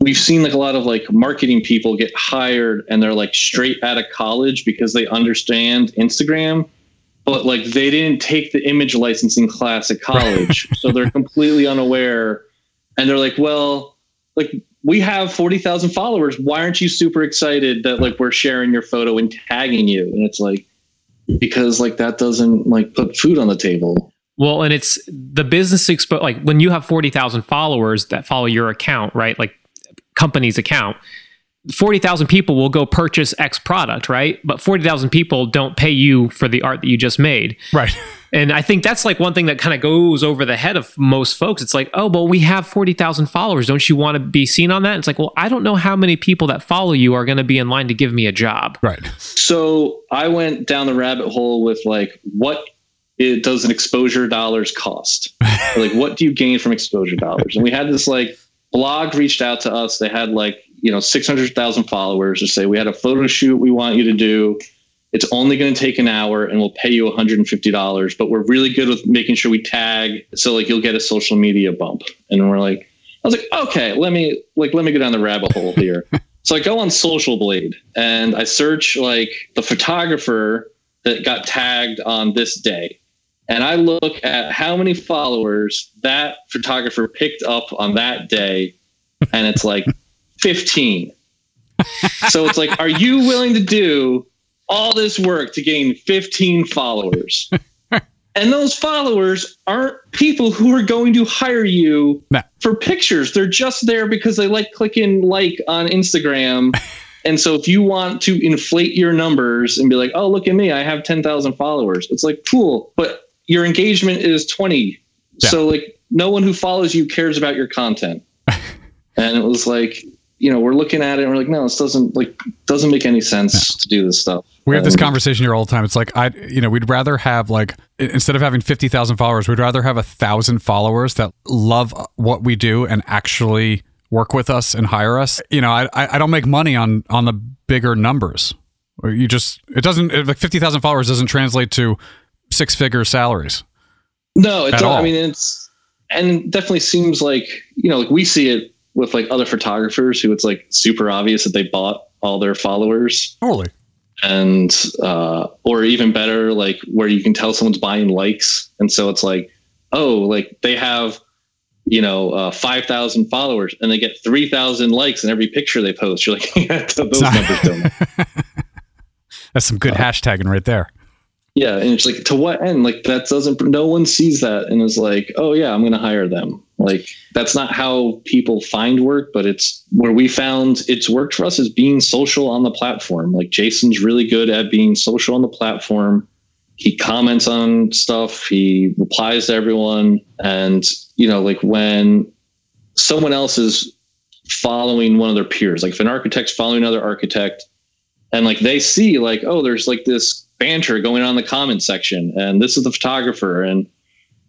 We've seen like a lot of like marketing people get hired and they're like straight out of college because they understand Instagram, but like they didn't take the image licensing class at college, so they're completely unaware. And they're like, well, like we have 40,000 followers. Why aren't you super excited that like we're sharing your photo and tagging you? And it's like, because like that doesn't like put food on the table. Well, and it's the business expo like when you have 40,000 followers that follow your account, right? Like company's account, 40,000 people will go purchase X product, right? But 40,000 people don't pay you for the art that you just made. Right. And I think that's like one thing that kind of goes over the head of most folks. It's like, oh, well, we have 40,000 followers. Don't you want to be seen on that? It's like, well, I don't know how many people that follow you are going to be in line to give me a job. Right. So I went down the rabbit hole with like, what it does an exposure dollars cost? like, what do you gain from exposure dollars? And we had this like blog reached out to us. They had like, you know, 600,000 followers to say, we had a photo shoot we want you to do. It's only going to take an hour and we'll pay you $150, but we're really good with making sure we tag. So like you'll get a social media bump. And we're like, I was like, okay, let me like, let me go down the rabbit hole here. so I go on Social Blade and I search like the photographer that got tagged on this day. And I look at how many followers that photographer picked up on that day. And it's like 15. so it's like, are you willing to do all this work to gain 15 followers? and those followers aren't people who are going to hire you Nah. for pictures. They're just there because they like clicking like on Instagram. and so if you want to inflate your numbers and be like, oh, look at me, I have 10,000 followers, it's like, cool. But your engagement is 20. Yeah. So like no one who follows you cares about your content. and it was like, you know, we're looking at it and we're like, no, this doesn't like doesn't make any sense to do this stuff. We have this conversation here all the time. It's like I, you know, we'd rather have like instead of having fifty thousand followers, we'd rather have a thousand followers that love what we do and actually work with us and hire us. You know, I, I don't make money on on the bigger numbers. You just it doesn't it- like fifty thousand followers doesn't translate to six figure salaries. No, it don't. I mean, it's and it definitely seems like you know, like we see it with like other photographers who it's like super obvious that they bought all their followers, Totally. and uh, or even better, like where you can tell someone's buying likes, and so it's like, oh, like they have. You know, uh, five thousand followers, and they get three thousand likes in every picture they post. You're like, yeah, those numbers don't. That's some good hashtagging right there. Yeah, and it's like to what end? Like that doesn't. No one sees that and is like, oh yeah, I'm to hire them. Like that's not how people find work, but it's where we found it's worked for us is being social on the platform. Like Jason's really good at being social on the platform. He comments on stuff. He replies to everyone, and you know, like when someone else is following one of their peers, like if an architect's following another architect, and like they see like oh there's like this banter going on in the comment section and this is the photographer and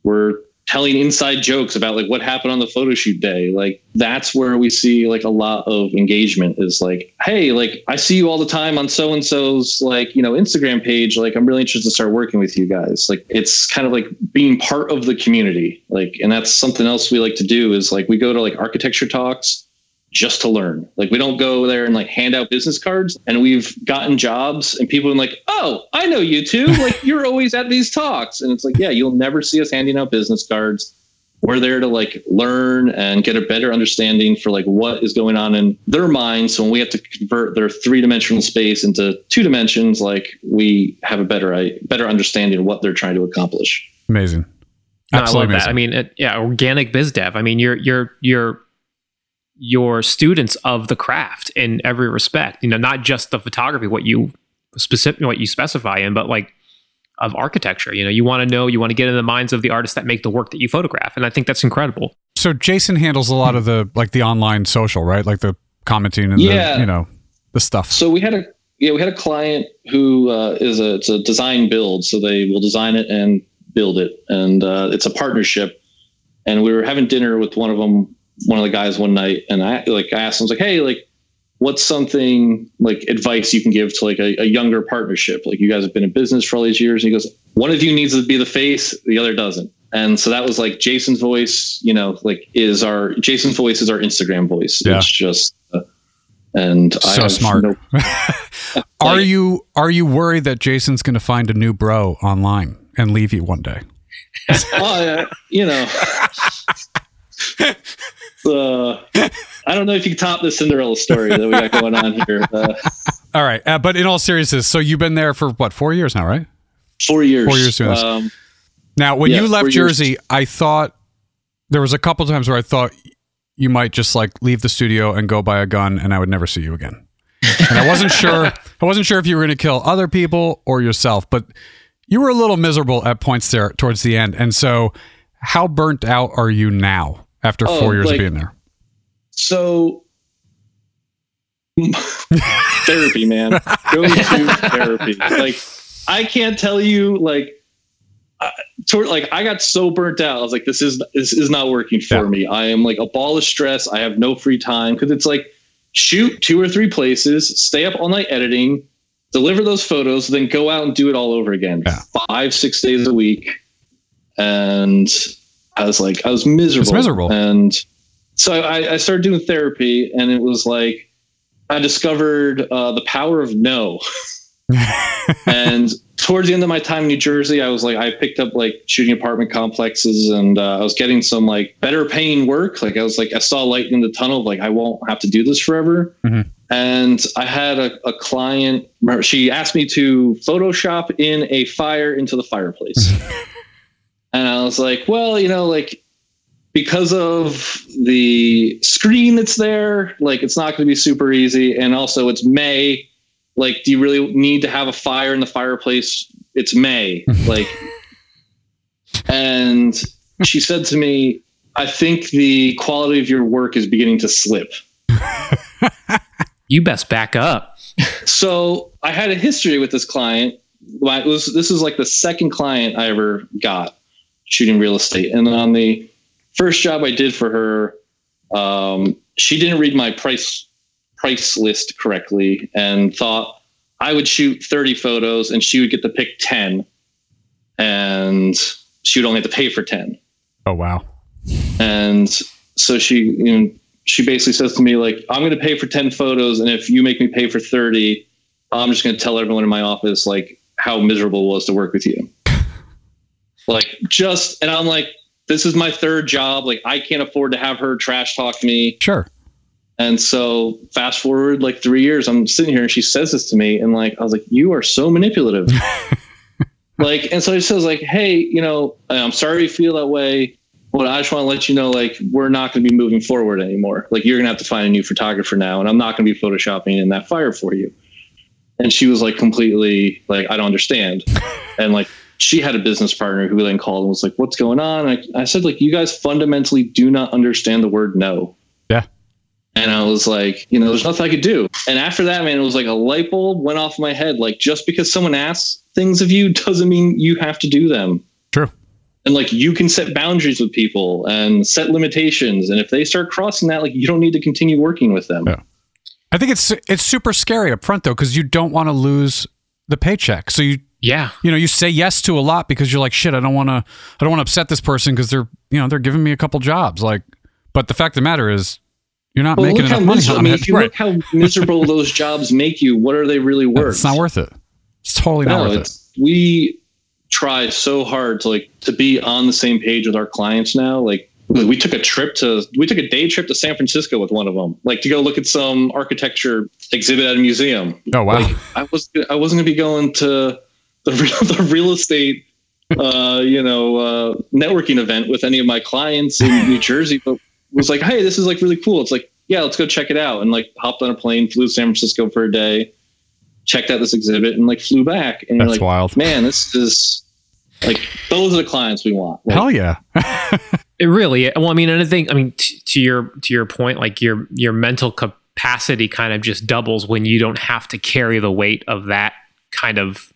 we're telling inside jokes about like what happened on the photo shoot day. Like that's where we see like a lot of engagement is like hey like i see you all the time on so and so's like you know instagram page. Like i'm really interested to start working with you guys. Like it's kind of like being part of the community. Like and that's something else we like to do is like we go to like architecture talks just to learn. Like we don't go there and like hand out business cards. And we've gotten jobs and people are like, oh, I know you too. Like you're always at these talks. And it's like, yeah, you'll never see us handing out business cards. We're there to like learn and get a better understanding for like what is going on in their minds. So when we have to convert their three dimensional space into two dimensions, like we have a better I better understanding of what they're trying to accomplish. Amazing. No, I love Absolutely that. I mean, it, yeah, organic biz dev. I mean, you're you're you're you're students of the craft in every respect. You know, not just the photography, what you specific, what you specify in, but like of architecture. You know, you want to know, you want to get in the minds of the artists that make the work that you photograph, and I think that's incredible. So Jason handles a lot of the like the online social, right? Like the commenting and Yeah. the you know the stuff. So we had a yeah we had a client who uh, is a it's a design build, so they will design it and build it, and uh, it's a partnership. And we were having dinner with one of them, one of the guys one night, and I like I asked him I was like, hey, like what's something like advice you can give to like a, a younger partnership? Like you guys have been in business for all these years, and he goes, one of you needs to be the face, the other doesn't. And so that was like Jason's voice, you know, like is our Jason's voice is our Instagram voice. Yeah. It's just, uh, and I so have smart. no are you are you worried that Jason's going to find a new bro online and leave you one day? well, uh, you know, uh, I don't know if you can top the Cinderella story that we got going on here. Uh, All right, uh, but in all seriousness, so you've been there for what four years now, right? four years. Four years doing this. Um, Now, when Yeah, you left four years. Jersey, I thought there was a couple times where I thought you might just like leave the studio and go buy a gun, and I would never see you again. And I wasn't sure. I wasn't sure if you were going to kill other people or yourself, but you were a little miserable at points there towards the end. And so, how burnt out are you now after Oh, four years like- of being there? so therapy, man. Go to therapy. Like I can't tell you like I- toward like I got so burnt out. I was like, this is this is not working for Yeah. me. I am like a ball of stress. I have no free time because it's like shoot two or three places, stay up all night editing, deliver those photos, then go out and do it all over again. Yeah. Five, six days a week. And I was like, I was miserable. miserable. And so I, I started doing therapy and it was like I discovered uh, the power of no. and towards the end of my time in New Jersey, I was like, I picked up like shooting apartment complexes, and uh, I was getting some like better paying work. Like I was like, I saw light in the tunnel. Like I won't have to do this forever. Mhm. And I had a, a client. She asked me to Photoshop in a fire into the fireplace, and I was like, well, you know, like because of the screen that's there, like it's not going to be super easy. And also, it's May. Like, do you really need to have a fire in the fireplace? It's May. like, and she said to me, I think the quality of your work is beginning to slip. You best back up. So I had a history with this client. Well, It was this is like the second client I ever got shooting real estate, and on the first job I did for her, um, she didn't read my price price list correctly and thought I would shoot 30 photos and she would get to pick 10, and she would only have to pay for 10. oh wow. And so she, you know, she basically says to me like, "I'm going to pay for 10 photos, and if you make me pay for 30, I'm just going to tell everyone in my office like how miserable it was to work with you." Like just, and I'm like, "This is my third job. Like, I can't afford to have her trash talk me." Sure. And so, fast forward like three years, I'm sitting here and she says this to me, and like, I was like, "You are so manipulative." like, and so just was like, "Hey, you know, I'm sorry you feel that way." But I just want to let you know, like, we're not going to be moving forward anymore. Like, you're going to have to find a new photographer now, and I'm not going to be photoshopping in that fire for you. And she was like, completely, like, I don't understand. and like, she had a business partner who then called and was like, "What's going on?" I, I said, "Like, you guys fundamentally do not understand the word no." Yeah. And I was like, you know, there's nothing I could do. And after that, man, it was like a light bulb went off my head. Like, just because someone asks things of you doesn't mean you have to do them True. and like you can set boundaries with people and set limitations and if they start crossing that like you don't need to continue working with them Yeah. I think it's it's super scary up front though because you don't want to lose the paycheck. So you Yeah. you know you say yes to a lot because you're like shit. I don't want to I don't want to upset this person because they're you know they're giving me a couple jobs. Like, but the fact of the matter is you're not well making look how enough money miserable, I mean, it. if you Right. look how miserable those jobs make you what are they really worth It's not worth it. It's totally not no worth it. we try so hard to like to be on the same page with our clients now like we took a trip to we took a day trip to san francisco with one of them like to go look at some architecture exhibit at a museum Oh wow. Like I was I wasn't gonna be going to the real, the real estate uh, you know uh, networking event with any of my clients in New Jersey, but was like, hey, this is like really cool. It's like, yeah, let's go check it out. And like hopped on a plane, flew to San Francisco for a day, checked out this exhibit, and like flew back. And That's like, wild. man, this is like those are the clients we want. Like, Hell yeah. It really. Well, I mean, and I think, I mean, t- to your to your point, like your your mental capacity kind of just doubles when you don't have to carry the weight of that kind of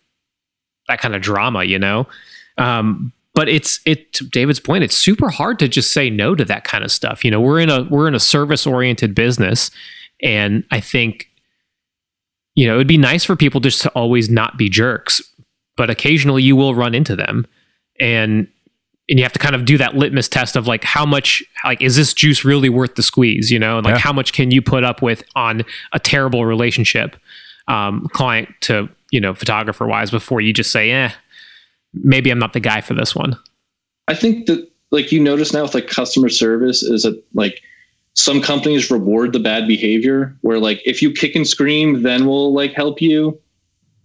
that kind of drama, you know. Um, but it's it to David's point. It's super hard to just say no to that kind of stuff. You know, we're in a we're in a service oriented business, and I think you know it'd be nice for people just to always not be jerks, but occasionally you will run into them, and and you have to kind of do that litmus test of like how much like is this juice really worth the squeeze you know and like Yeah. how much can you put up with on a terrible relationship um client to you know photographer wise before you just say eh maybe i'm not the guy for this one I think that like you notice now with like customer service is that like some companies reward the bad behavior where like if you kick and scream, then we'll like help you.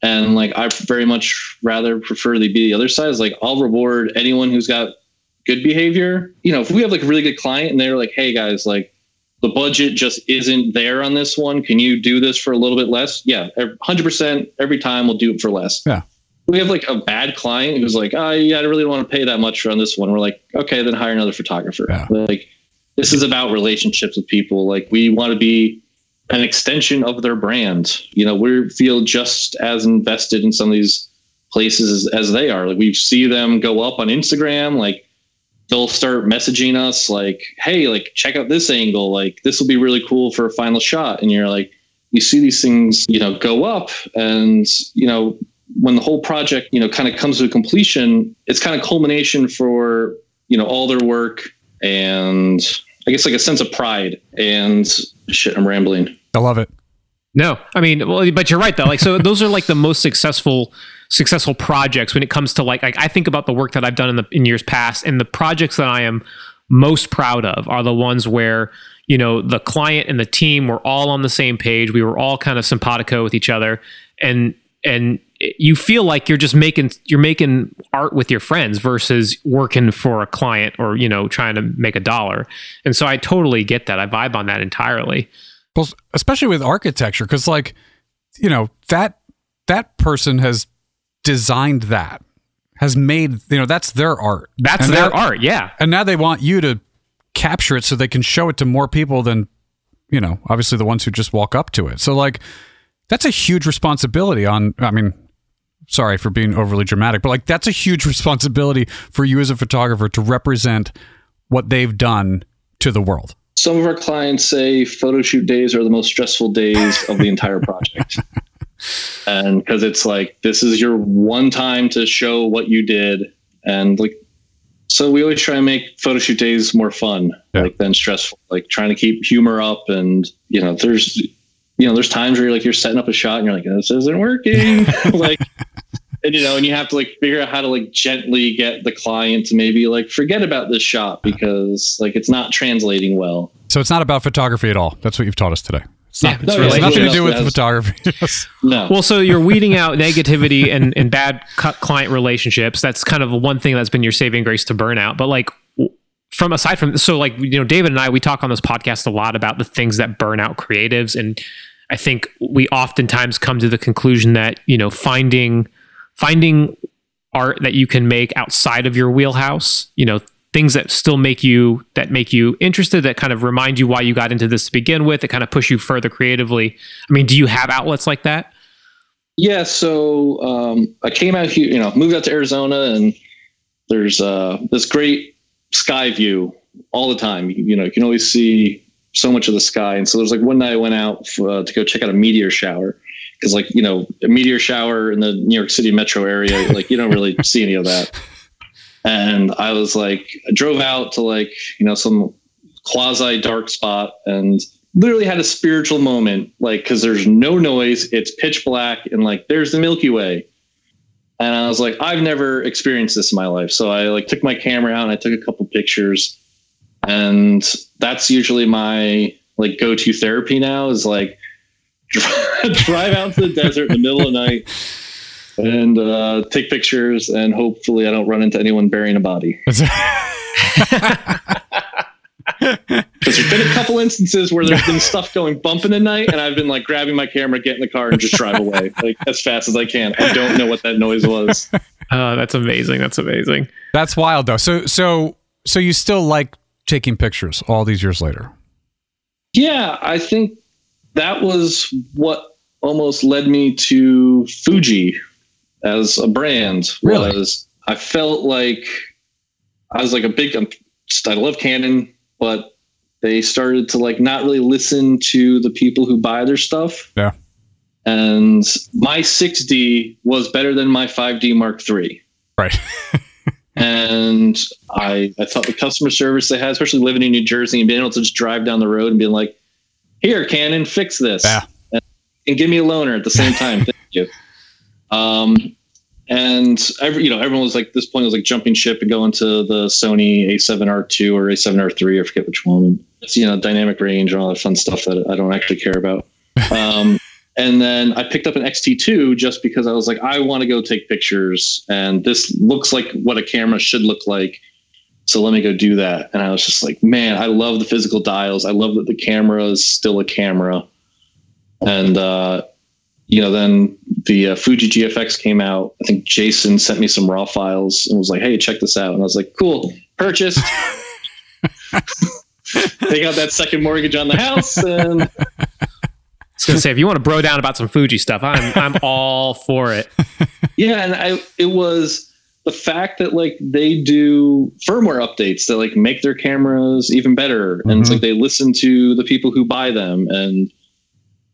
And like I very much rather prefer to be the other side. Is like I'll reward anyone who's got good behavior. You know, if we have like a really good client and they're like, hey guys, like the budget just isn't there on this one. Can you do this for a little bit less? Yeah, 100% every time we'll do it for less. Yeah. We have like a bad client who's like, oh, yeah, I really don't want to pay that much for on this one. We're like, okay, then hire another photographer. Yeah. Like, this is about relationships with people. Like, we want to be an extension of their brand. You know, we feel just as invested in some of these places as, as they are. Like, we see them go up on Instagram. Like, they'll start messaging us like, "Hey, like check out this angle. Like this will be really cool for a final shot." And you're like, you see these things, you know, go up, and you know, when the whole project, you know, kind of comes to a completion, it's kind of culmination for you know all their work and I guess like a sense of pride. And shit, I'm rambling. I love it. No, I mean, well, but you're right though. Like, so those are like the most successful successful projects when it comes to like, like I think about the work that I've done in the in years past, and the projects that I am most proud of are the ones where you know the client and the team were all on the same page. We were all kind of simpatico with each other, and and you feel like you're just making you're making art with your friends versus working for a client or you know trying to make a dollar. And so I totally get that. I vibe on that entirely. Well, especially with architecture, because like, you know that that person has designed that, has made you know that's their art. That's And their art, yeah. and now they want you to capture it so they can show it to more people than you know obviously the ones who just walk up to it so like that's a huge responsibility on i mean sorry for being overly dramatic but like that's a huge responsibility for you as a photographer to represent what they've done to the world Some of our clients say photo shoot days are the most stressful days of the entire project. and because it's like, this is your one time to show what you did. And like, so we always try and make photo shoot days more fun, Yeah. like than stressful, like trying to keep humor up. And, you know, there's, you know, there's times where you're like, you're setting up a shot and you're like, this isn't working. like, and you know, and you have to like figure out how to like gently get the client to maybe like forget about this shot because like it's not translating well. so it's not about photography at all that's what you've taught us today it's Yeah, not, it's it's really- nothing to do with yes. photography No. Well, so you're weeding out negativity and, and bad client relationships. That's kind of one thing that's been your saving grace to burnout. But like from aside from so like you know David and I we talk on this podcast a lot about the things that burn out creatives and I think we oftentimes come to the conclusion that you know finding finding art that you can make outside of your wheelhouse, you know, things that still make you that make you interested that kind of remind you why you got into this to begin with, that kind of push you further creatively. I mean, do you have outlets like that? Yeah, so um, I came out here, you know, moved out to Arizona, and there's uh, this great sky view all the time. You, you know, you can always see so much of the sky. And so there's like one night I went out uh, to go check out a meteor shower because, like, you know, a meteor shower in the New York City metro area, like, you don't really see any of that. And I was like, I drove out to like, you know, some quasi dark spot and literally had a spiritual moment, like, because there's no noise, it's pitch black, and like, there's the Milky Way. And I was like, I've never experienced this in my life. So I like took my camera out and I took a couple pictures. And that's usually my like go to therapy now is like drive out to the desert in the middle of the night and uh, take pictures. And hopefully I don't run into anyone burying a body. Because there's been a couple instances where there's been stuff going bump in the night, and I've been like grabbing my camera, get in the car, and just drive away like as fast as I can. I don't know what that noise was. Oh, that's amazing. That's amazing. that's wild though so so so you still like taking pictures all these years later Yeah, I think that was what almost led me to Fuji as a brand. Really? Was I felt like I was like a big. I'm, I love Canon, but they started to like not really listen to the people who buy their stuff. Yeah. And my 6D was better than my 5D Mark III. right And I, I thought the customer service they had, especially living in New Jersey and being able to just drive down the road and being like, here, Canon, fix this. Yeah. And, and give me a loaner at the same time. Thank you. Um, and every, you know, everyone was like, this point was like jumping ship and going to the Sony A7R2 or A7R3, I forget which one. it's you know dynamic range and all that fun stuff that I don't actually care about. Um, and then I picked up an XT2 just because I was like, I want to go take pictures, and this looks like what a camera should look like. So let me go do that. And I was just like, man, I love the physical dials. I love that the camera is still a camera. And uh, you know, then the uh, Fuji GFX came out. I think Jason sent me some raw files and was like, "Hey, check this out." And I was like, "Cool, purchased." Take out that second mortgage on the house, and I was gonna say if you want to bro down about some Fuji stuff, I'm I'm all for it. yeah, and I it was the fact that like they do firmware updates that like make their cameras even better, and it's Mhm. like they listen to the people who buy them, and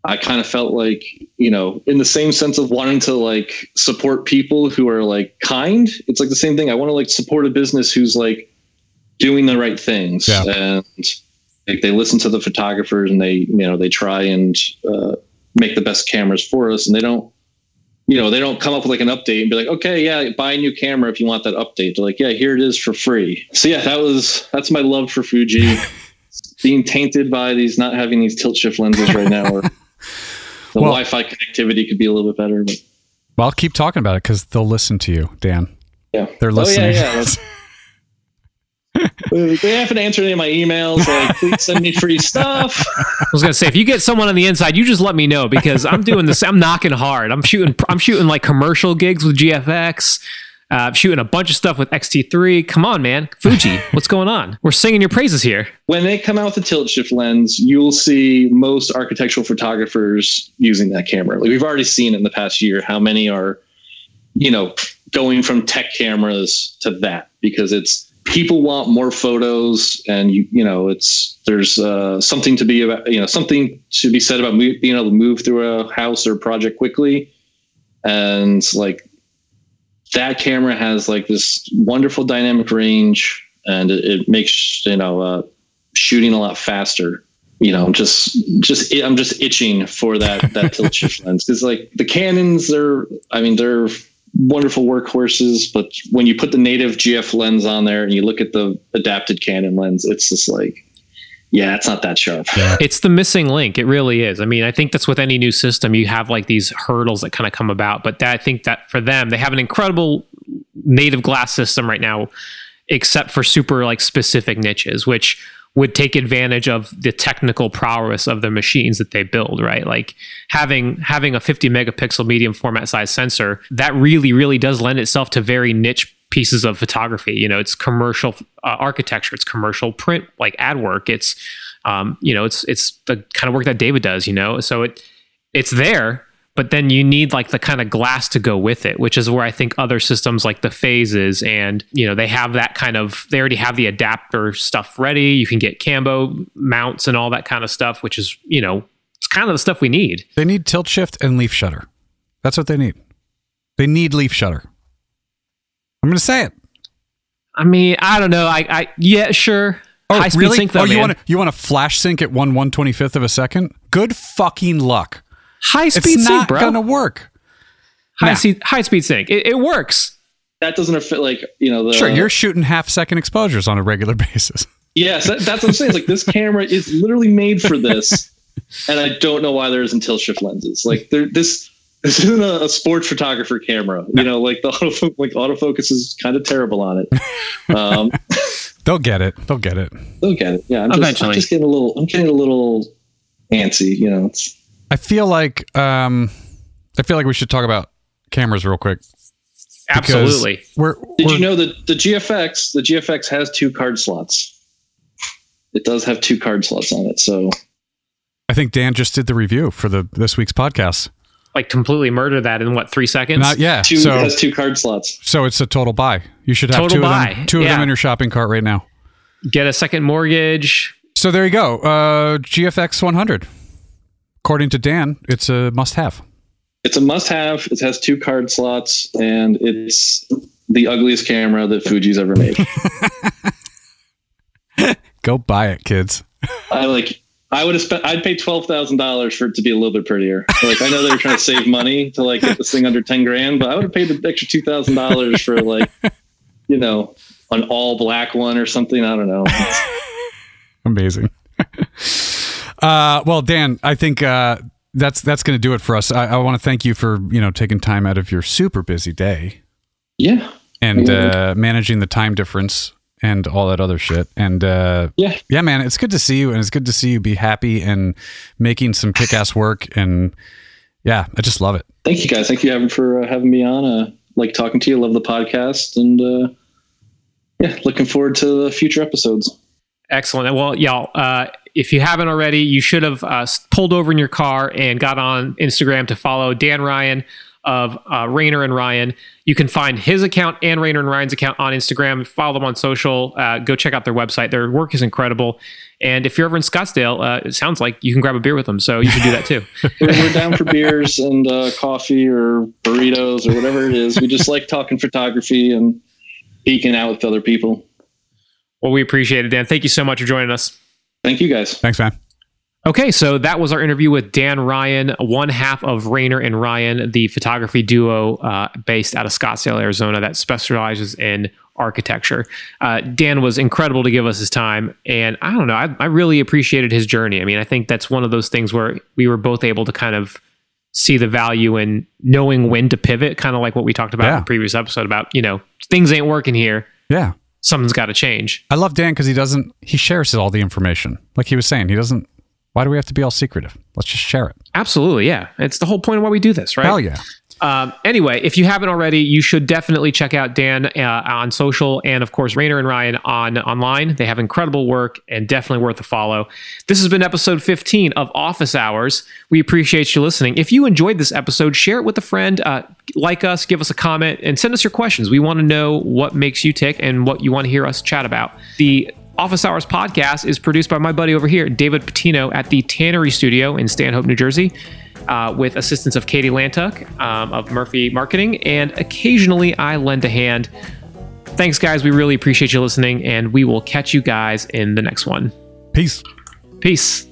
I kind of felt like you know in the same sense of wanting to like support people who are like kind. It's like the same thing. I want to like support a business who's like doing the right things Yeah. and like they listen to the photographers and they you know they try and uh, make the best cameras for us and they don't you know they don't come up with like an update and be like okay yeah buy a new camera if you want that update they're like yeah here it is for free so yeah that was that's my love for fuji being tainted by these not having these tilt shift lenses right now or the Well- wi-fi connectivity could be a little bit better but Well, I'll keep talking about it because they'll listen to you, Dan. yeah They're Oh, yeah, listening. yeah, that's- they haven't answered any of my emails like please send me free stuff I was gonna say if you get someone on the inside, you just let me know because I'm doing this. I'm knocking hard. I'm shooting. I'm shooting like commercial gigs with GFX. Uh, shooting a bunch of stuff with XT3. Come on, man, Fuji, what's going on? We're singing your praises here. when they come out with the tilt shift lens, you'll see most architectural photographers using that camera. Like we've already seen in the past year how many are, you know, going from tech cameras to that because it's people want more photos and you you know it's there's uh, something to be about you know something to be said about being able to move through a house or project quickly and like that camera has like this wonderful dynamic range and it, it makes you know uh, shooting a lot faster. You know, just just I'm just itching for that that tilt shift lens because like the Canons, they're I mean they're wonderful workhorses, but when you put the native GF lens on there and you look at the adapted Canon lens, it's just like, yeah, it's not that sharp. It's the missing link. It really is. I mean, I think that's with any new system. You have like these hurdles that kind of come about, but that, I think that for them, they have an incredible native glass system right now, except for super like specific niches, which would take advantage of the technical prowess of the machines that they build, right? Like having having a 50 megapixel medium format size sensor, that really, really does lend itself to very niche pieces of photography. You know, it's commercial uh, architecture, it's commercial print, like ad work, it's um, you know, it's it's the kind of work that David does, you know. So it it's there, but then you need like the kind of glass to go with it, which is where I think other systems like the phases and you know they have that kind of they already have the adapter stuff ready. You can get Cambo mounts and all that kind of stuff, which is you know it's kind of the stuff we need. They need tilt shift and leaf shutter. That's what they need. They need leaf shutter. I'm going to say it. I mean, I don't know. I, I yeah, sure. Oh, high speed sync though, oh, you want to you want to flash sync at one one twenty fifth of a second? Good fucking luck. High It's speed sync, not bro. gonna work. high Nah. speed high speed sync. It, it works. That doesn't fit like you know the Sure, you're shooting half second exposures on a regular basis. Yes, that, that's what I'm saying. It's like this camera is literally made for this, and I don't know why there isn't tilt shift lenses. Like there, this this isn't a, a sports photographer camera. You know, like the auto like autofocus is kind of terrible on it. Um, They'll get it. They'll get it. they'll get it. Yeah, I'm just, I'm just getting a little. I'm getting a little antsy. You know, it's, I feel like um, I feel like we should talk about cameras real quick. Absolutely. We're, did we're- you know that the GFX the GFX has two card slots? It does have two card slots on it. So I think Dan just did the review for the this week's podcast. Like completely murder that in what three seconds? Not yeah. two so it has two card slots. so it's a total buy. You should have Total two of buy. them. Two of them in your shopping cart right now. Get a second mortgage. So there you go. Uh, GFX 100. According to Dan, it's a must-have. It's a must-have. It has two card slots, and it's the ugliest camera that Fuji's ever made. Go buy it, kids. I like. I would have spent. I'd pay twelve thousand dollars for it to be a little bit prettier. Like I know they were trying to save money to like get this thing under ten grand, but I would have paid the extra two thousand dollars for like, you know, an all black one or something. I don't know. Amazing. uh, well, Dan, I think uh, that's that's going to do it for us. I, I want to thank you for you know taking time out of your super busy day Yeah. and uh, managing the time difference and all that other shit. And uh, Yeah. yeah, man, it's good to see you, and it's good to see you be happy and making some kick-ass work. And yeah, I just love it. Thank you guys. Thank you having for uh, having me on. Uh, like talking to you. Love the podcast, and uh, yeah, looking forward to the future episodes. Excellent. Well, y'all, uh, if you haven't already, you should have uh, pulled over in your car and got on Instagram to follow Dan Ryan of uh, Rayner and Ryan. You can find his account and Rayner and Ryan's account on Instagram. Follow them on social. Uh, go check out their website. Their work is incredible. And if you're ever in Scottsdale, uh, it sounds like you can grab a beer with them. So you should do that too. We're, we're down for beers and uh, coffee or burritos or whatever it is. We just like talking photography and geeking out with other people. well, we appreciate it, Dan. Thank you so much for joining us. Thank you guys. Thanks, man. Okay, so that was our interview with Dan Ryan, one half of Rayner and Ryan, the photography duo uh, based out of Scottsdale, Arizona, that specializes in architecture. Uh, Dan was incredible to give us his time, and I don't know, I, I really appreciated his journey. I mean, I think that's one of those things where we were both able to kind of see the value in knowing when to pivot, kind of like what we talked about Yeah. in the previous episode about, you know, things ain't working here, Yeah. something's got to change. I love Dan because he doesn't, he shares all the information. Like he was saying, he doesn't, why do we have to be all secretive? Let's just share it. Absolutely, yeah. It's the whole point of why we do this, right? Hell yeah. Um, anyway, if you haven't already, you should definitely check out Dan uh, on social and, of course, Rayner and Ryan on online. They have incredible work and definitely worth a follow. This has been episode 15 of Office Hours. We appreciate you listening. If you enjoyed this episode, share it with a friend, uh, like us, give us a comment, and send us your questions. We want to know what makes you tick and what you want to hear us chat about. The Office Hours podcast is produced by my buddy over here, David Patino, at the Tannery Studio in Stanhope, New Jersey, uh, with assistance of Katie Lantuck um, of Murphy Marketing, and occasionally I lend a hand. Thanks, guys. We really appreciate you listening, and we will catch you guys in the next one. Peace. Peace.